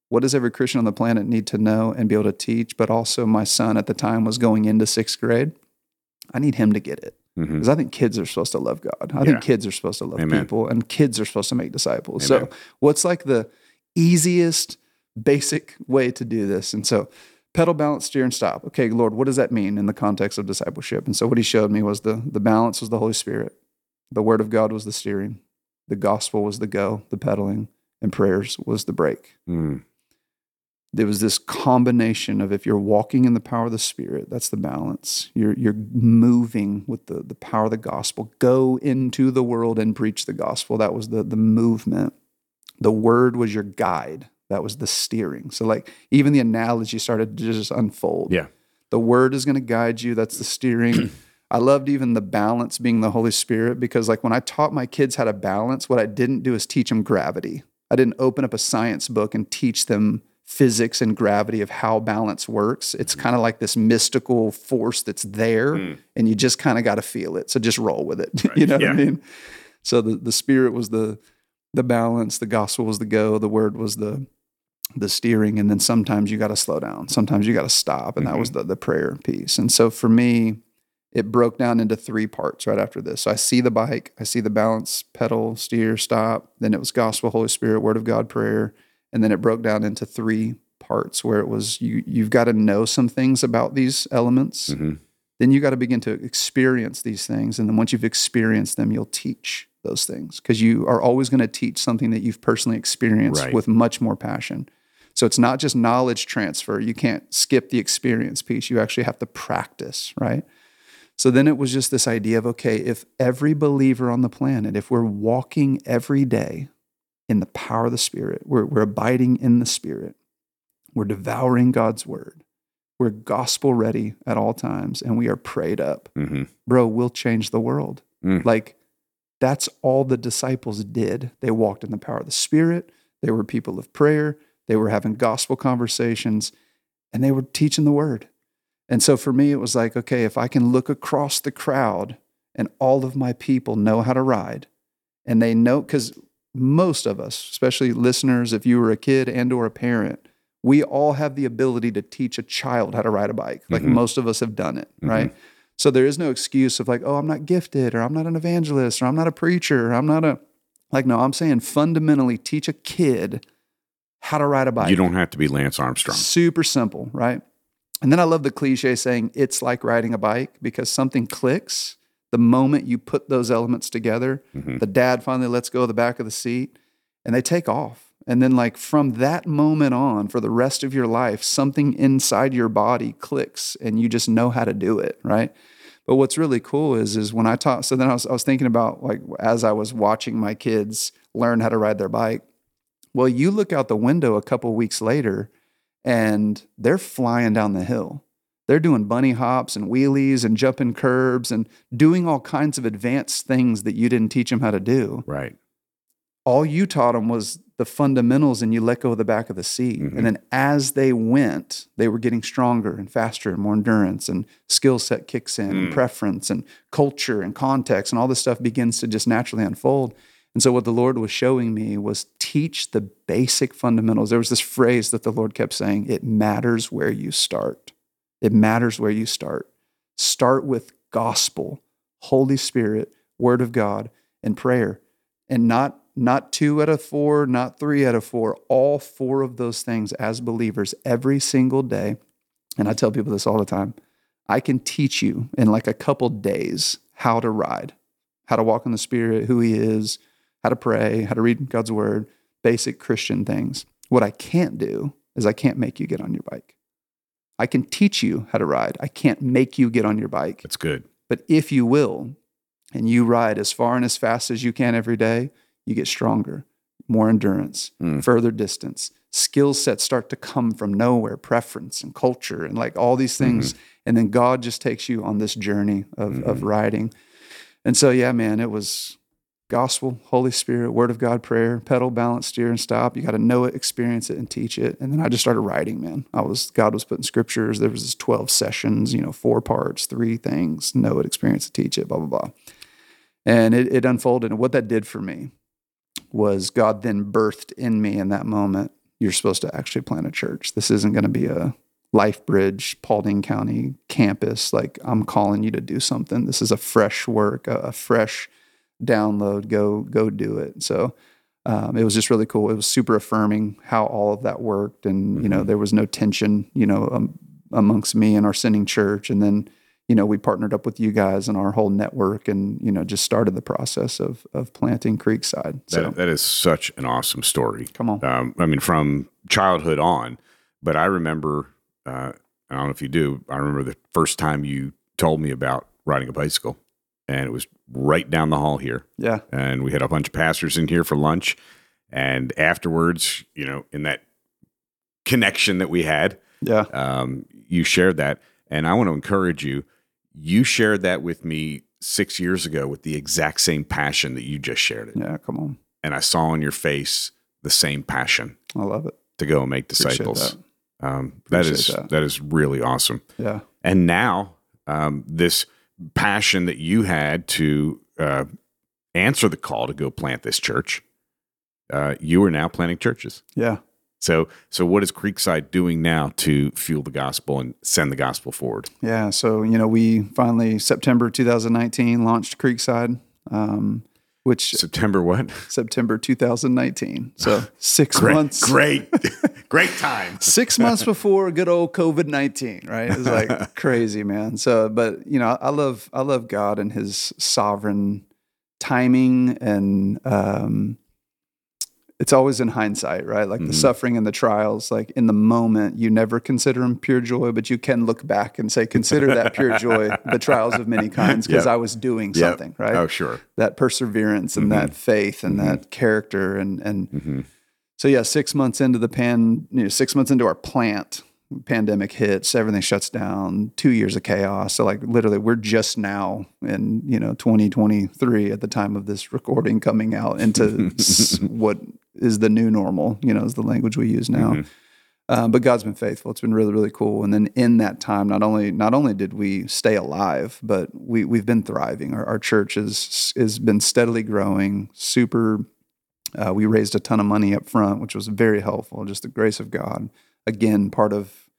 what does every Christian on the planet need to know and be able to teach? But also, my son at the time was going into sixth grade. I need him to get it because I think kids are supposed to love God. I Yeah. think kids are supposed to love Amen. people, and kids are supposed to make disciples. Amen. So, what's like the easiest, basic way to do this? And so, pedal, balance, steer, and stop. Okay, Lord, what does that mean in the context of discipleship? And so, what He showed me was the the balance was the Holy Spirit, the Word of God was the steering, the gospel was the go, the pedaling, and prayers was the brake. Mm. there was this combination of if you're walking in the power of the spirit that's the balance you're you're moving with the the power of the gospel go into the world and preach the gospel that was the the movement the word was your guide. That was the steering. So like even the analogy started to just unfold. Yeah. the word is going to guide you. That's the steering. I loved even the balance being the holy spirit because like when i taught my kids how to balance what i didn't do is teach them gravity. I didn't open up a science book and teach them physics and gravity of how balance works. It's kind of like this mystical force that's there Mm. and you just kind of got to feel it. So just roll with it. You know Yeah. what i mean? So the, the spirit was the the balance the gospel was the go the word was the the steering and then sometimes you got to slow down. Sometimes you got to stop and that was the the prayer piece. And so for me it broke down into three parts right after this. So i see the bike i see the balance pedal steer stop then it was gospel holy spirit word of god prayer and then it broke down into three parts where it was you you've got to know some things about these elements. Mhm. then you got to begin to experience these things and then once you've experienced them you'll teach those things because you are always going to teach something that you've personally experienced Right. with much more passion so it's not just knowledge transfer you can't skip the experience piece you actually have to practice right so then it was just this idea of okay if every believer on the planet if we're walking every day in the power of the spirit we're, we're abiding in the spirit we're devouring god's word we're gospel ready at all times and we are prayed up Mhm. bro we'll change the world Mm. like that's all the disciples did. They walked in the power of the spirit. They were people of prayer. They were having gospel conversations and they were teaching the word. And so for me it was like okay if i can look across the crowd and all of my people know how to ride and they know because most of us especially listeners if you were a kid and or a parent we all have the ability to teach a child how to ride a bike. Like Mhm. most of us have done it Mhm. right so there is no excuse of like oh i'm not gifted or i'm not an evangelist or i'm not a preacher or i'm not a like no i'm saying fundamentally teach a kid how to ride a bike You don't have to be Lance Armstrong. Super simple, right? And then I love the cliche saying it's like riding a bike because something clicks the moment you put those elements together. Mhm. The dad finally lets go of the back of the seat and they take off. And then, like, from that moment on, for the rest of your life, something inside your body clicks and you just know how to do it, right? But what's really cool is, is when I taught, so then I was, I was thinking about, like, as I was watching my kids learn how to ride their bike, well, you look out the window a couple weeks later and they're flying down the hill. They're doing bunny hops and wheelies and jumping curbs and doing all kinds of advanced things that you didn't teach them how to do. Right. All you taught them was the fundamentals and you let go of the back of the seat. Mhm. And then as they went, they were getting stronger and faster and more endurance and skill set kicks in and Mm. preference and culture and context and all this stuff begins to just naturally unfold. And so what the Lord was showing me was teach the basic fundamentals. There was this phrase that the Lord kept saying, it matters where you start. It matters where you start. Start with gospel, Holy Spirit, Word of God, and prayer. And not not two out of four, not three out of four, all four of those things as believers every single day. And I tell people this all the time. I can teach you in like a couple days how to ride, how to walk in the Spirit, who He is, how to pray, how to read God's Word, basic Christian things. What I can't do is I can't make you get on your bike. I can teach you how to ride. I can't make you get on your bike. That's good. But if you will, and you ride as far and as fast as you can every day, you get stronger, more endurance, Mm. further distance. Skill sets start to come from nowhere, preference and culture and like all these things. And then God just takes you on this journey of, of riding. And so, yeah, man, it was gospel, Holy Spirit, Word of God, prayer, pedal, balance, steer, and stop. You got to know it, experience it, and teach it. And then I just started writing, man. I was God was putting scriptures. There was this twelve sessions, you know, four parts, three things: know it, experience it, teach it, blah blah blah. And it, it unfolded. And what that did for me was God then birthed in me in that moment you're supposed to actually plant a church. This isn't going to be a Life Bridge, Paulding County campus. Like I'm calling you to do something. This is a fresh work, a, a fresh download. Go go do it. So um, it was just really cool. It was super affirming how all of that worked, and mm-hmm. you know mm-hmm. there was no tension, you know, um, amongst me and our sending church, and then you know we partnered up with you guys and our whole network, and you know just started the process of of planting Creekside. So that, that is such an awesome story. Come on, um, I mean from childhood on, but I remember. Uh, I don't know if you do. I remember the first time you told me about riding a bicycle and it was right down the hall here. Yeah. And we had a bunch of pastors in here for lunch. And afterwards, you know, in that connection that we had, yeah, um, you shared that. And I want to encourage you. You shared that with me six years ago with the exact same passion that you just shared it. Yeah, come on. And I saw on your face the same passion. I love it to go and make disciples. That. Um, that is that. that is really awesome. Yeah. And now um, this passion that you had to uh, answer the call to go plant this church, uh, you are now planting churches. Yeah. So, so what is Creekside doing now to fuel the gospel and send the gospel forward? Yeah. So, you know, we finally September 2019 launched Creekside. Um, which September what? September 2019. So six great, months. Great, great time. six months before good old COVID 19, right? It's like crazy, man. So, but you know, I love, I love God and his sovereign timing and, um, it's always in hindsight, right? Like mm-hmm. the suffering and the trials, like in the moment, you never consider them pure joy, but you can look back and say, consider that pure joy, the trials of many kinds, because yep. I was doing something, yep. right? Oh, sure. That perseverance and mm-hmm. that faith and mm-hmm. that character. And, and mm-hmm. so, yeah, six months into the pan, you know, six months into our plant, pandemic hits, everything shuts down, two years of chaos. So like literally we're just now in, you know, 2023 at the time of this recording coming out into what is the new normal, you know, is the language we use now. Mm-hmm. Uh, but God's been faithful. It's been really, really cool. And then in that time, not only not only did we stay alive, but we we've been thriving. Our, our church has has been steadily growing. Super. Uh, we raised a ton of money up front, which was very helpful. Just the grace of God. Again, part of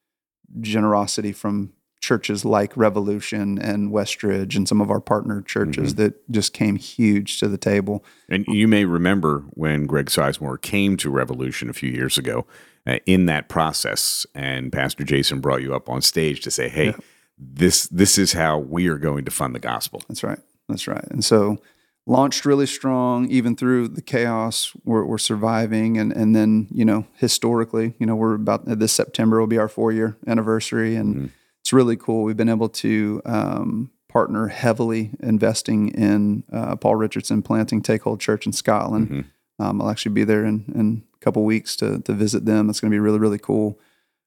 generosity from churches like Revolution and Westridge and some of our partner churches mm-hmm. that just came huge to the table. And you may remember when Greg Sizemore came to Revolution a few years ago uh, in that process, and Pastor Jason brought you up on stage to say, "Hey, yeah. this this is how we are going to fund the gospel." That's right. That's right. And so launched really strong even through the chaos we're, we're, surviving and and then you know historically you know we're about this september will be our four year anniversary and mm-hmm. It's really cool we've been able to um, partner heavily investing in uh, paul richardson planting take hold church in scotland mm-hmm. um, i'll actually be there in, in a couple weeks to, to visit them it's going to be really really cool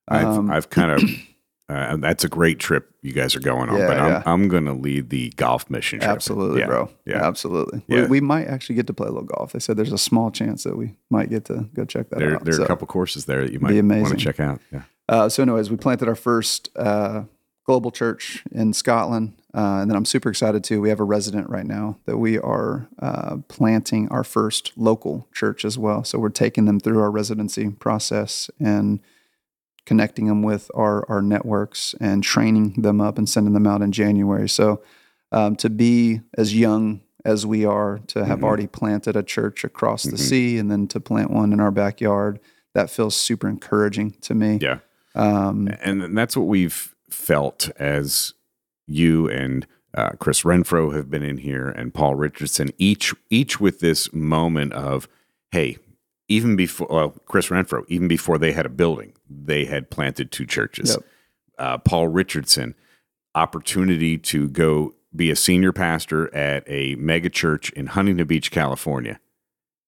um, I've, I've kind of Uh, that's a great trip you guys are going on, yeah, but I'm, yeah. I'm going to lead the golf mission trip. Absolutely, yeah, bro. Yeah, absolutely. We, we, might actually get to play a little golf. They said there's a small chance that we might get to go check that there, out. There are so, a couple courses there that you might want to check out. Yeah. Uh, so, anyways, we planted our first uh, global church in Scotland, uh, and then I'm super excited too. We have a resident right now that we are uh, planting our first local church as well. So we're taking them through our residency process and connecting them with our, our networks and training them up and sending them out in January. So um, to be as young as we are, to have mm-hmm. already planted a church across the mm-hmm. sea and then to plant one in our backyard, that feels super encouraging to me. Yeah. Um, and that's what we've felt as you and uh, Chris Renfro have been in here and Paul Richardson, each each with this moment of, hey, even before well, Chris Renfro, even before they had a building, they had planted two churches. Yep. Uh, Paul Richardson, opportunity to go be a senior pastor at a mega church in Huntington Beach, California,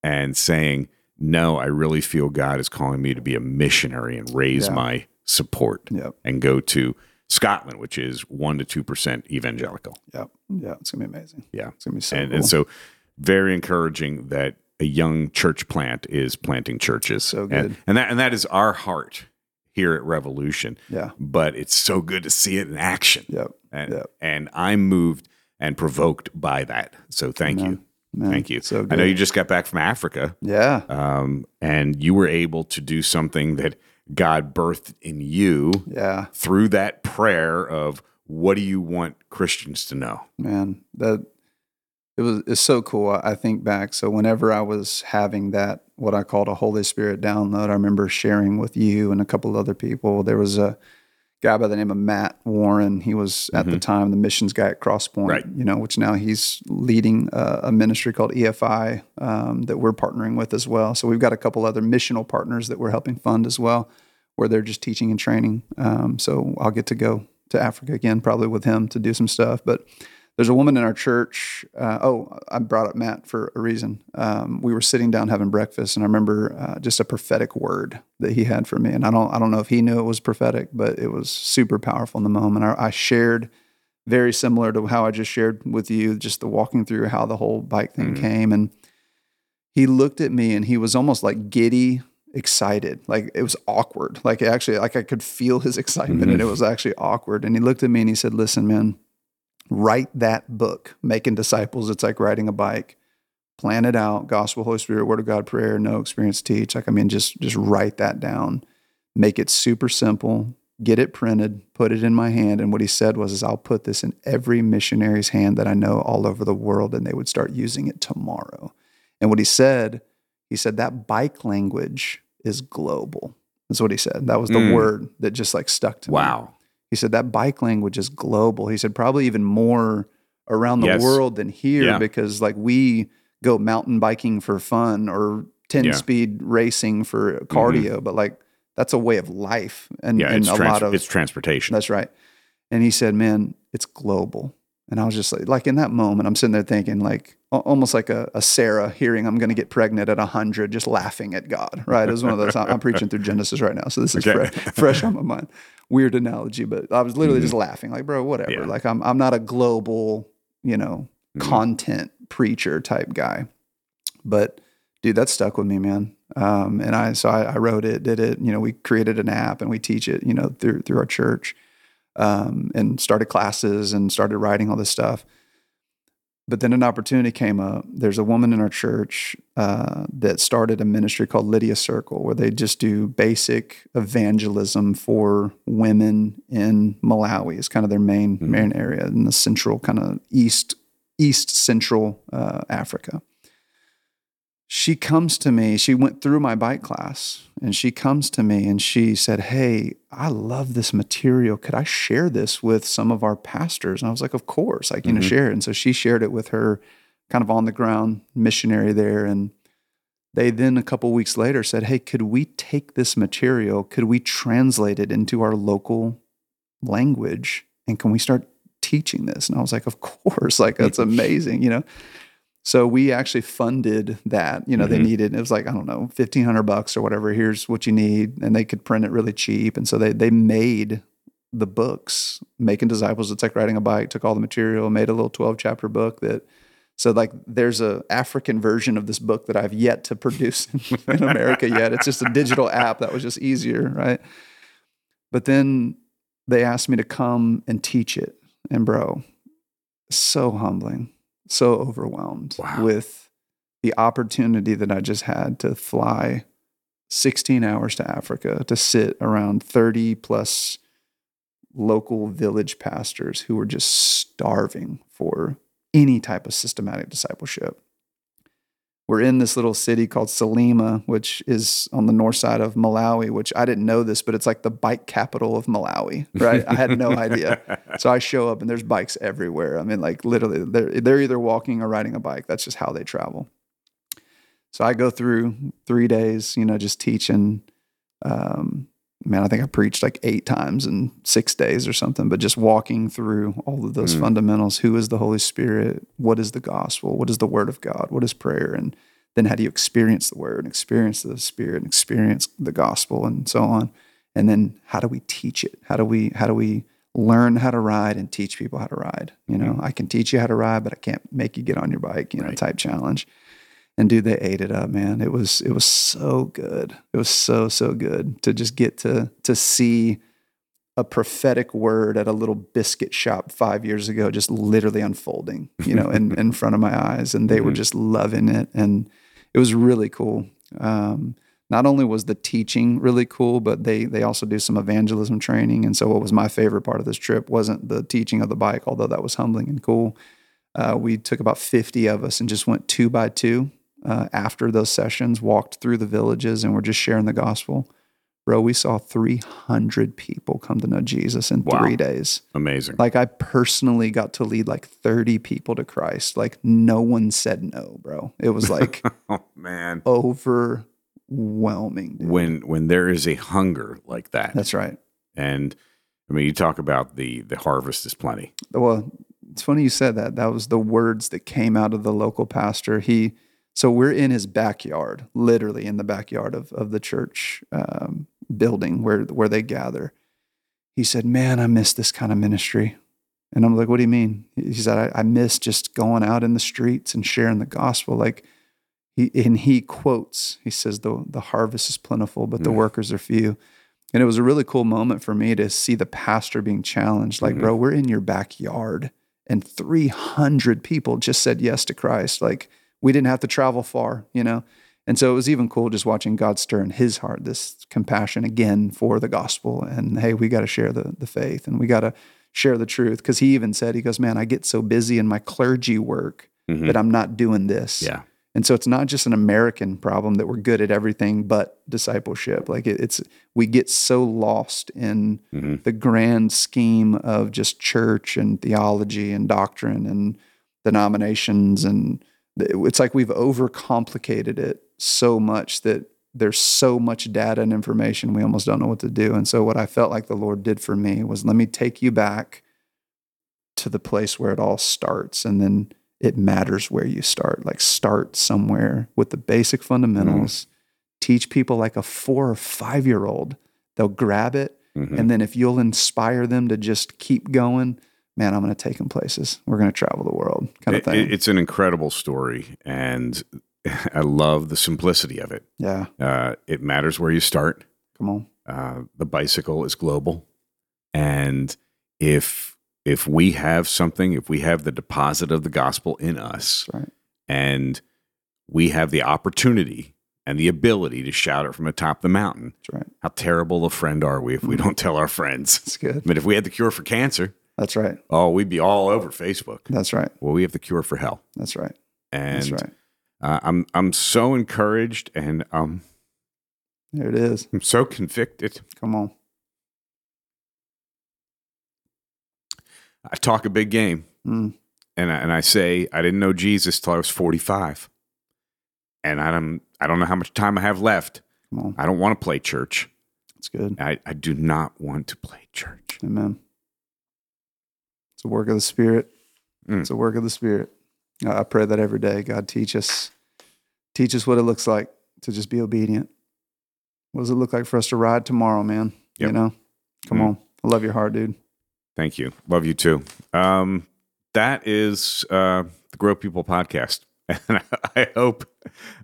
and saying, "No, I really feel God is calling me to be a missionary and raise yeah. my support yep. and go to." Scotland, which is one to two percent evangelical. Yep. Yeah, it's gonna be amazing. Yeah, it's gonna be so. And, cool. and so, very encouraging that a young church plant is planting churches. So good. And, and that and that is our heart here at Revolution. Yeah. But it's so good to see it in action. Yep. And yep. and I'm moved and provoked by that. So thank Amen. you. Man, Thank you. So I know you just got back from Africa, Yeah. um, and you were able to do something that God birthed in you Yeah. through that prayer of what do you want Christians to know? man that it was it's so cool I, I think back so whenever i was having that what i called a holy spirit download i remember sharing with you and a couple of other people there was a guy by the name of matt warren. He was at the time the missions guy at crosspoint Right. you know which now he's leading a, a ministry called efi um, that we're partnering with as well. So we've got a couple other missional partners that we're helping fund as well where they're just teaching and training. Um, so i'll get to go to africa again probably with him to do some stuff. But there's a woman in our church. Uh, oh, I brought up Matt for a reason. Um, we were sitting down having breakfast, and I remember uh, just a prophetic word that he had for me. And I don't, I don't know if he knew it was prophetic, but it was super powerful in the moment. I, I shared very similar to how I just shared with you, just the walking through how the whole bike thing Mhm. came. And he looked at me, and he was almost like giddy, excited, like it was awkward. Like actually, like I could feel his excitement, and it was actually awkward. And he looked at me and he said, "Listen, man." Write that book, Making Disciples. It's like riding a bike. Plan it out. Gospel, Holy Spirit, Word of God, prayer, know experience, teach. Like I mean, just just write that down. Make it super simple. Get it printed. Put it in my hand. And what he said was, "Is I'll put this in every missionary's hand that I know all over the world, and they would start using it tomorrow." And what he said, he said that bike language is global. That's what he said. That was the Mm. word that just like stuck to me. Wow. He said that bike language is global. He said probably even more around the Yes. world than here Yeah. because like we go mountain biking for fun or 10 Yeah. Mm-hmm. speed racing for cardio, but like that's a way of life and, Yeah, and it's, a trans- lot of it's transportation. that's right. And he said, "Man, it's global." And I was just like, like in that moment, I'm sitting there thinking, like almost like a, a Sarah hearing I'm going to get pregnant at hundred, just laughing at God. Right? It was one of those. I'm preaching through Genesis right now, so this is Okay. fresh, fresh on my mind. Weird analogy, but I was literally just laughing, like, bro, whatever. Mm-hmm. Yeah. Like I'm I'm not a global, you know, Mhm. content preacher type guy, but dude, that stuck with me, man. Um, and I so I, I wrote it, did it. You know, we created an app and we teach it, you know, through through our church, um, and started classes and started writing all this stuff. But then an opportunity came up. There's a woman in our church uh, that started a ministry called Lydia Circle, where they just do basic evangelism for women in Malawi. It's kind of their main Mhm. main area in the central, kind of east east central uh, Africa she comes to me. She went through my bike class and she comes to me and she said, Hey, I love this material. Could I share this with some of our pastors? And I was like, Of course, you know, Mhm. share it. And so she shared it with her kind of on the ground missionary there. And they then a couple weeks later said, Hey, could we take this material? Could we translate it into our local language? And can we start teaching this? And I was like, Of course, like that's amazing, you know? So we actually funded that. You know, they Mhm. needed it was like I don't know, fifteen hundred bucks or whatever. Here's what you need, and they could print it really cheap. And so they they made the books, making disciples. It's like riding a bike. Took all the material, made a little twelve chapter book that. So like, there's a African version of this book that I've yet to produce in America yet. It's just a digital app that was just easier, right? But then they asked me to come and teach it, and bro, so humbling so overwhelmed Wow. with the opportunity that I just had to fly 16 hours to Africa to sit around 30 plus local village pastors who were just starving for any type of systematic discipleship. We're in this little city called Salima, which is on the north side of Malawi, which I didn't know this, but it's like the bike capital of Malawi, right? I had no idea. So I show up and there's bikes everywhere. I mean, like literally, they're they're either walking or riding a bike. That's just how they travel. So I go through three days, you know, just teaching. Um, man, I think I preached like eight times in six days or something, but just walking through all of those Mm. fundamentals. Who is the Holy Spirit? What is the gospel? What is the Word of God? What is prayer? And then how do you experience the Word and experience the Spirit and experience the gospel and so on? And then how do we teach it? How do we how do we learn how to ride and teach people how to ride? You know, I can teach you how to ride, but I can't make you get on your bike. You know, Right. type challenge. And dude, they ate it up, man. It was it was so good. It was so so good to just get to to see a prophetic word at a little biscuit shop five years ago, just literally unfolding, you know, in, in front of my eyes. And they were just loving it. And it was really cool. Um, not only was the teaching really cool, but they they also do some evangelism training. And so, what was my favorite part of this trip wasn't the teaching of the bike, although that was humbling and cool. Uh, we took about fifty of us and just went two by two uh, after those sessions, walked through the villages, and we're just sharing the gospel. Bro, we saw 300 people come to know Jesus in Wow. three days. Amazing. Like, I personally got to lead like 30 people to Christ. Like, no one said no, bro. It was like oh man. overwhelming. dude. When when there is a hunger like that, That's right. and I mean, you talk about the the harvest is plenty. Well, it's funny you said that. That was the words that came out of the local pastor. He, so we're in his backyard, literally in the backyard of of the church um, building where where they gather. He said, "Man, I miss this kind of ministry." And I'm like, "What do you mean?" He said, "I, I miss just going out in the streets and sharing the gospel." Like, he and he quotes. He says, "the The harvest is plentiful, but the Mm. workers are few." And it was a really cool moment for me to see the pastor being challenged. Like, Mhm. bro, we're in your backyard, and 300 people just said yes to Christ. Like, we didn't have to travel far, you know? And so it was even cool just watching God stir in his heart this compassion again for the gospel. And hey, we got to share the, the faith and we got to share the truth. Cause he even said, he goes, man, I get so busy in my clergy work Mhm. that I'm not doing this. Yeah. And so it's not just an American problem that we're good at everything but discipleship. Like it, it's, we get so lost in Mhm. the grand scheme of just church and theology and doctrine and denominations. And it's like we've overcomplicated it so much that there's so much data and information, we almost don't know what to do. And so, what I felt like the Lord did for me was let me take you back to the place where it all starts. And then it matters where you start. Like, start somewhere with the basic fundamentals, teach people like a four or five year old. They'll grab it. Mhm. And then if you'll inspire them to just keep going, man, I'm going to take them places. We're going to travel the world kind of thing. it- it's an incredible story, and I love the simplicity of it. yeah. Uh, it matters where you start. Come on. Uh, the bicycle is global, and if if we have something, if we have the deposit of the gospel in us, right. and we have the opportunity and the ability to shout it from atop the mountain, That's right. how terrible a friend are we if we don't tell our friends? That's good. But if we had the cure for cancer, That's right. oh, we'd be all over Facebook. That's right. Well, we have the cure for hell, That's right. and That's right. uh, I'm I'm so encouraged and um, There it is. I'm so convicted. Come on. I talk a big game, Mm. and I, and I say I didn't know Jesus till I was 45, and I don't I don't know how much time I have left. Come on. I don't want to play church. That's good. I, I do not want to play church. Amen. It's a work of the Spirit. Mm. It's a work of the Spirit. I pray that every day. God teach us, teach us what it looks like to just be obedient. What does it look like for us to ride tomorrow, man? You know, come Mm. on. I love your heart, dude. Thank you. Love you too. Um, that is uh, the Grow People podcast. And I hope,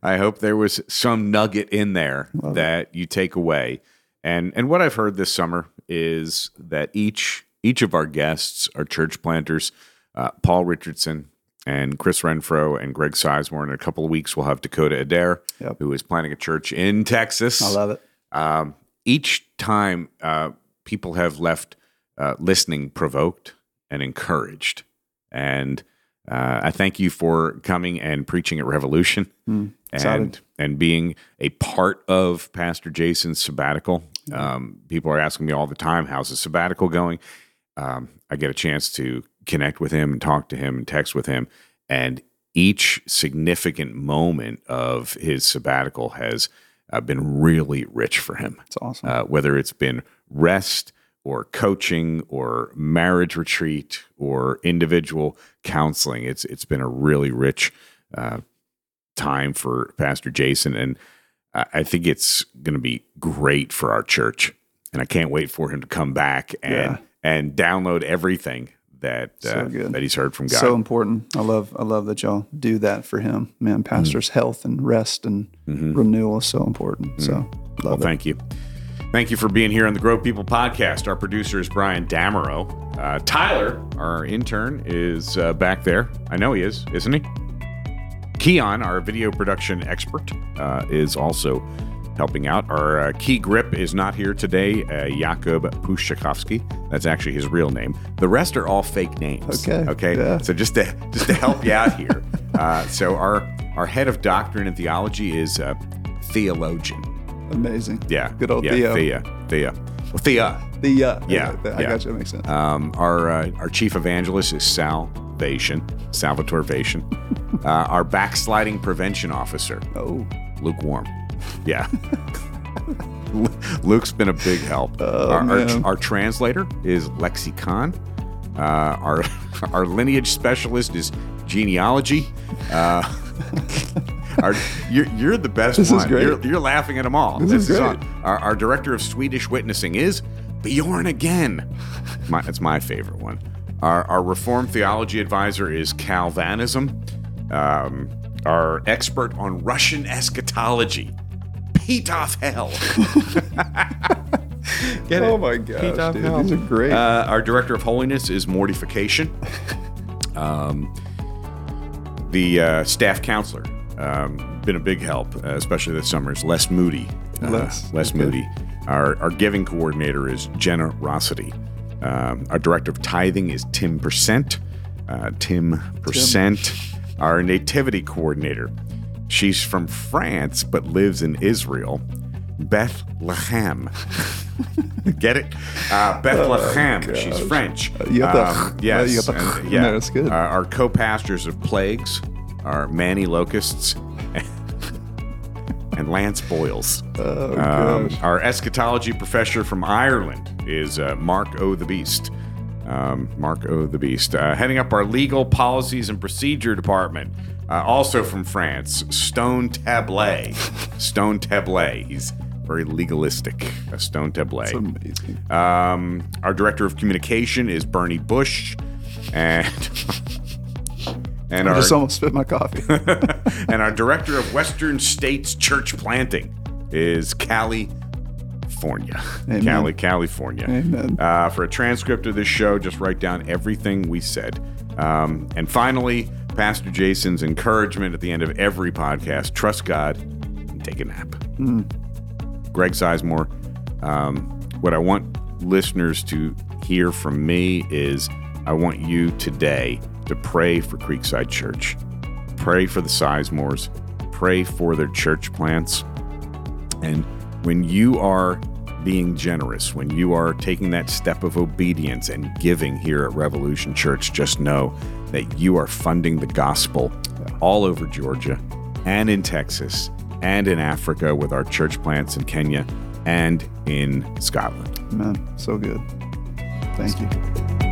I hope there was some nugget in there Love it. that you take away. And and what I've heard this summer is that each each of our guests are church planters. Uh, Paul Richardson and Chris Renfro and Greg Sizemore. In a couple of weeks, we'll have Dakota Adair, Yep. who is planting a church in Texas. I love it. Um, each time uh, people have left uh, listening provoked and encouraged. And uh, I thank you for coming and preaching at Revolution Mm. and, and being a part of Pastor Jason's sabbatical. Um, people are asking me all the time, how's the sabbatical going? Um, I get a chance to connect with him and talk to him and text with him. And each significant moment of his sabbatical has uh, been really rich for him It's awesome. uh, whether it's been rest or coaching or marriage retreat or individual counseling. It's it's been a really rich uh, time for Pastor Jason, and I, think it's going to be great for our church. And I can't wait for him to come back and Yeah. And download everything that So uh, that he's heard from God. so important. I love I love that y'all do that for him. Man, pastor's health and rest and Mhm. renewal is so important. So Well, love it. thank you. Thank you for being here on the Grow People podcast. Our producer is Brian Damerow. Uh, Tyler, our intern, is uh, back there. I know he is, isn't he? Keon, our video production expert, uh, is also helping out. Our uh, key grip is not here today, uh, Jakub Pushakovsky. That's actually his real name. The rest are all fake names. Okay, Okay. yeah. So just to just to help you out here, uh, so our our head of doctrine and theology is a theologian. Amazing. Yeah. Good old yeah, Theo. Thea. Thea. Well, Thea. The uh, Yeah, I yeah. got you. That makes sense. Um, our uh, our chief evangelist is Salvation, Salvatore Vation. uh, our backsliding prevention officer, oh, lukewarm. Yeah. Luke's been a big help. Oh, our, our, our translator is Lexicon. Uh, our our lineage specialist is genealogy. Uh, our, you're, you're the best This is one. great. You're, you're laughing at them all. This is great. Our, our director of Swedish witnessing is Bjorn again. My, that's my favorite one. Our, our Reformed theology advisor is Calvinism. Um, our expert on Russian eschatology, Petov Hell. Get it? oh my gosh, Petov dude, Hell. these are great. Uh, our director of holiness is mortification. Um, the uh, staff counselor, um, been a big help, uh, especially this summer, is Les Moody. Uh, Les, Les okay. Moody. Our, our giving coordinator is generosity. Um, our director of tithing is Tim Percent. Uh, Tim Percent. Our nativity coordinator. She's from France but lives in Israel. Bethlehem. Get it? Uh, Bethlehem. She's French. Oh, you Um, yes. the- and- yeah. No, that's good. Uh, our co-pastors of plagues are Manny Locusts and Lance Boyles. oh Um, our eschatology professor from Ireland is uh, Mark O. the Beast. Um, Mark O. the Beast. Uh, heading up our legal policies and procedure department, uh, also from France, Stone Tablet. Stone Tablet. He's very legalistic. Uh, Stone Tablet. It's amazing. Um, our director of communication is Bernie Bush, and and I our just almost spit my coffee. and our director of Western States Church Planting is California. Amen. Cali, California. Amen. Uh, for a transcript of this show, just write down everything we said. Um, and finally, Pastor Jason's encouragement at the end of every podcast trust God and take a nap. Greg Sizemore, um, what I want listeners to hear from me is I want you today to pray for Creekside Church. Pray for the Sizemores. Pray for their church plants. And when you are being generous, when you are taking that step of obedience and giving here at Revolution Church, just know that you are funding the gospel all over Georgia and in Texas and in Africa with our church plants in Kenya and in Scotland. Man, so good. Thank you.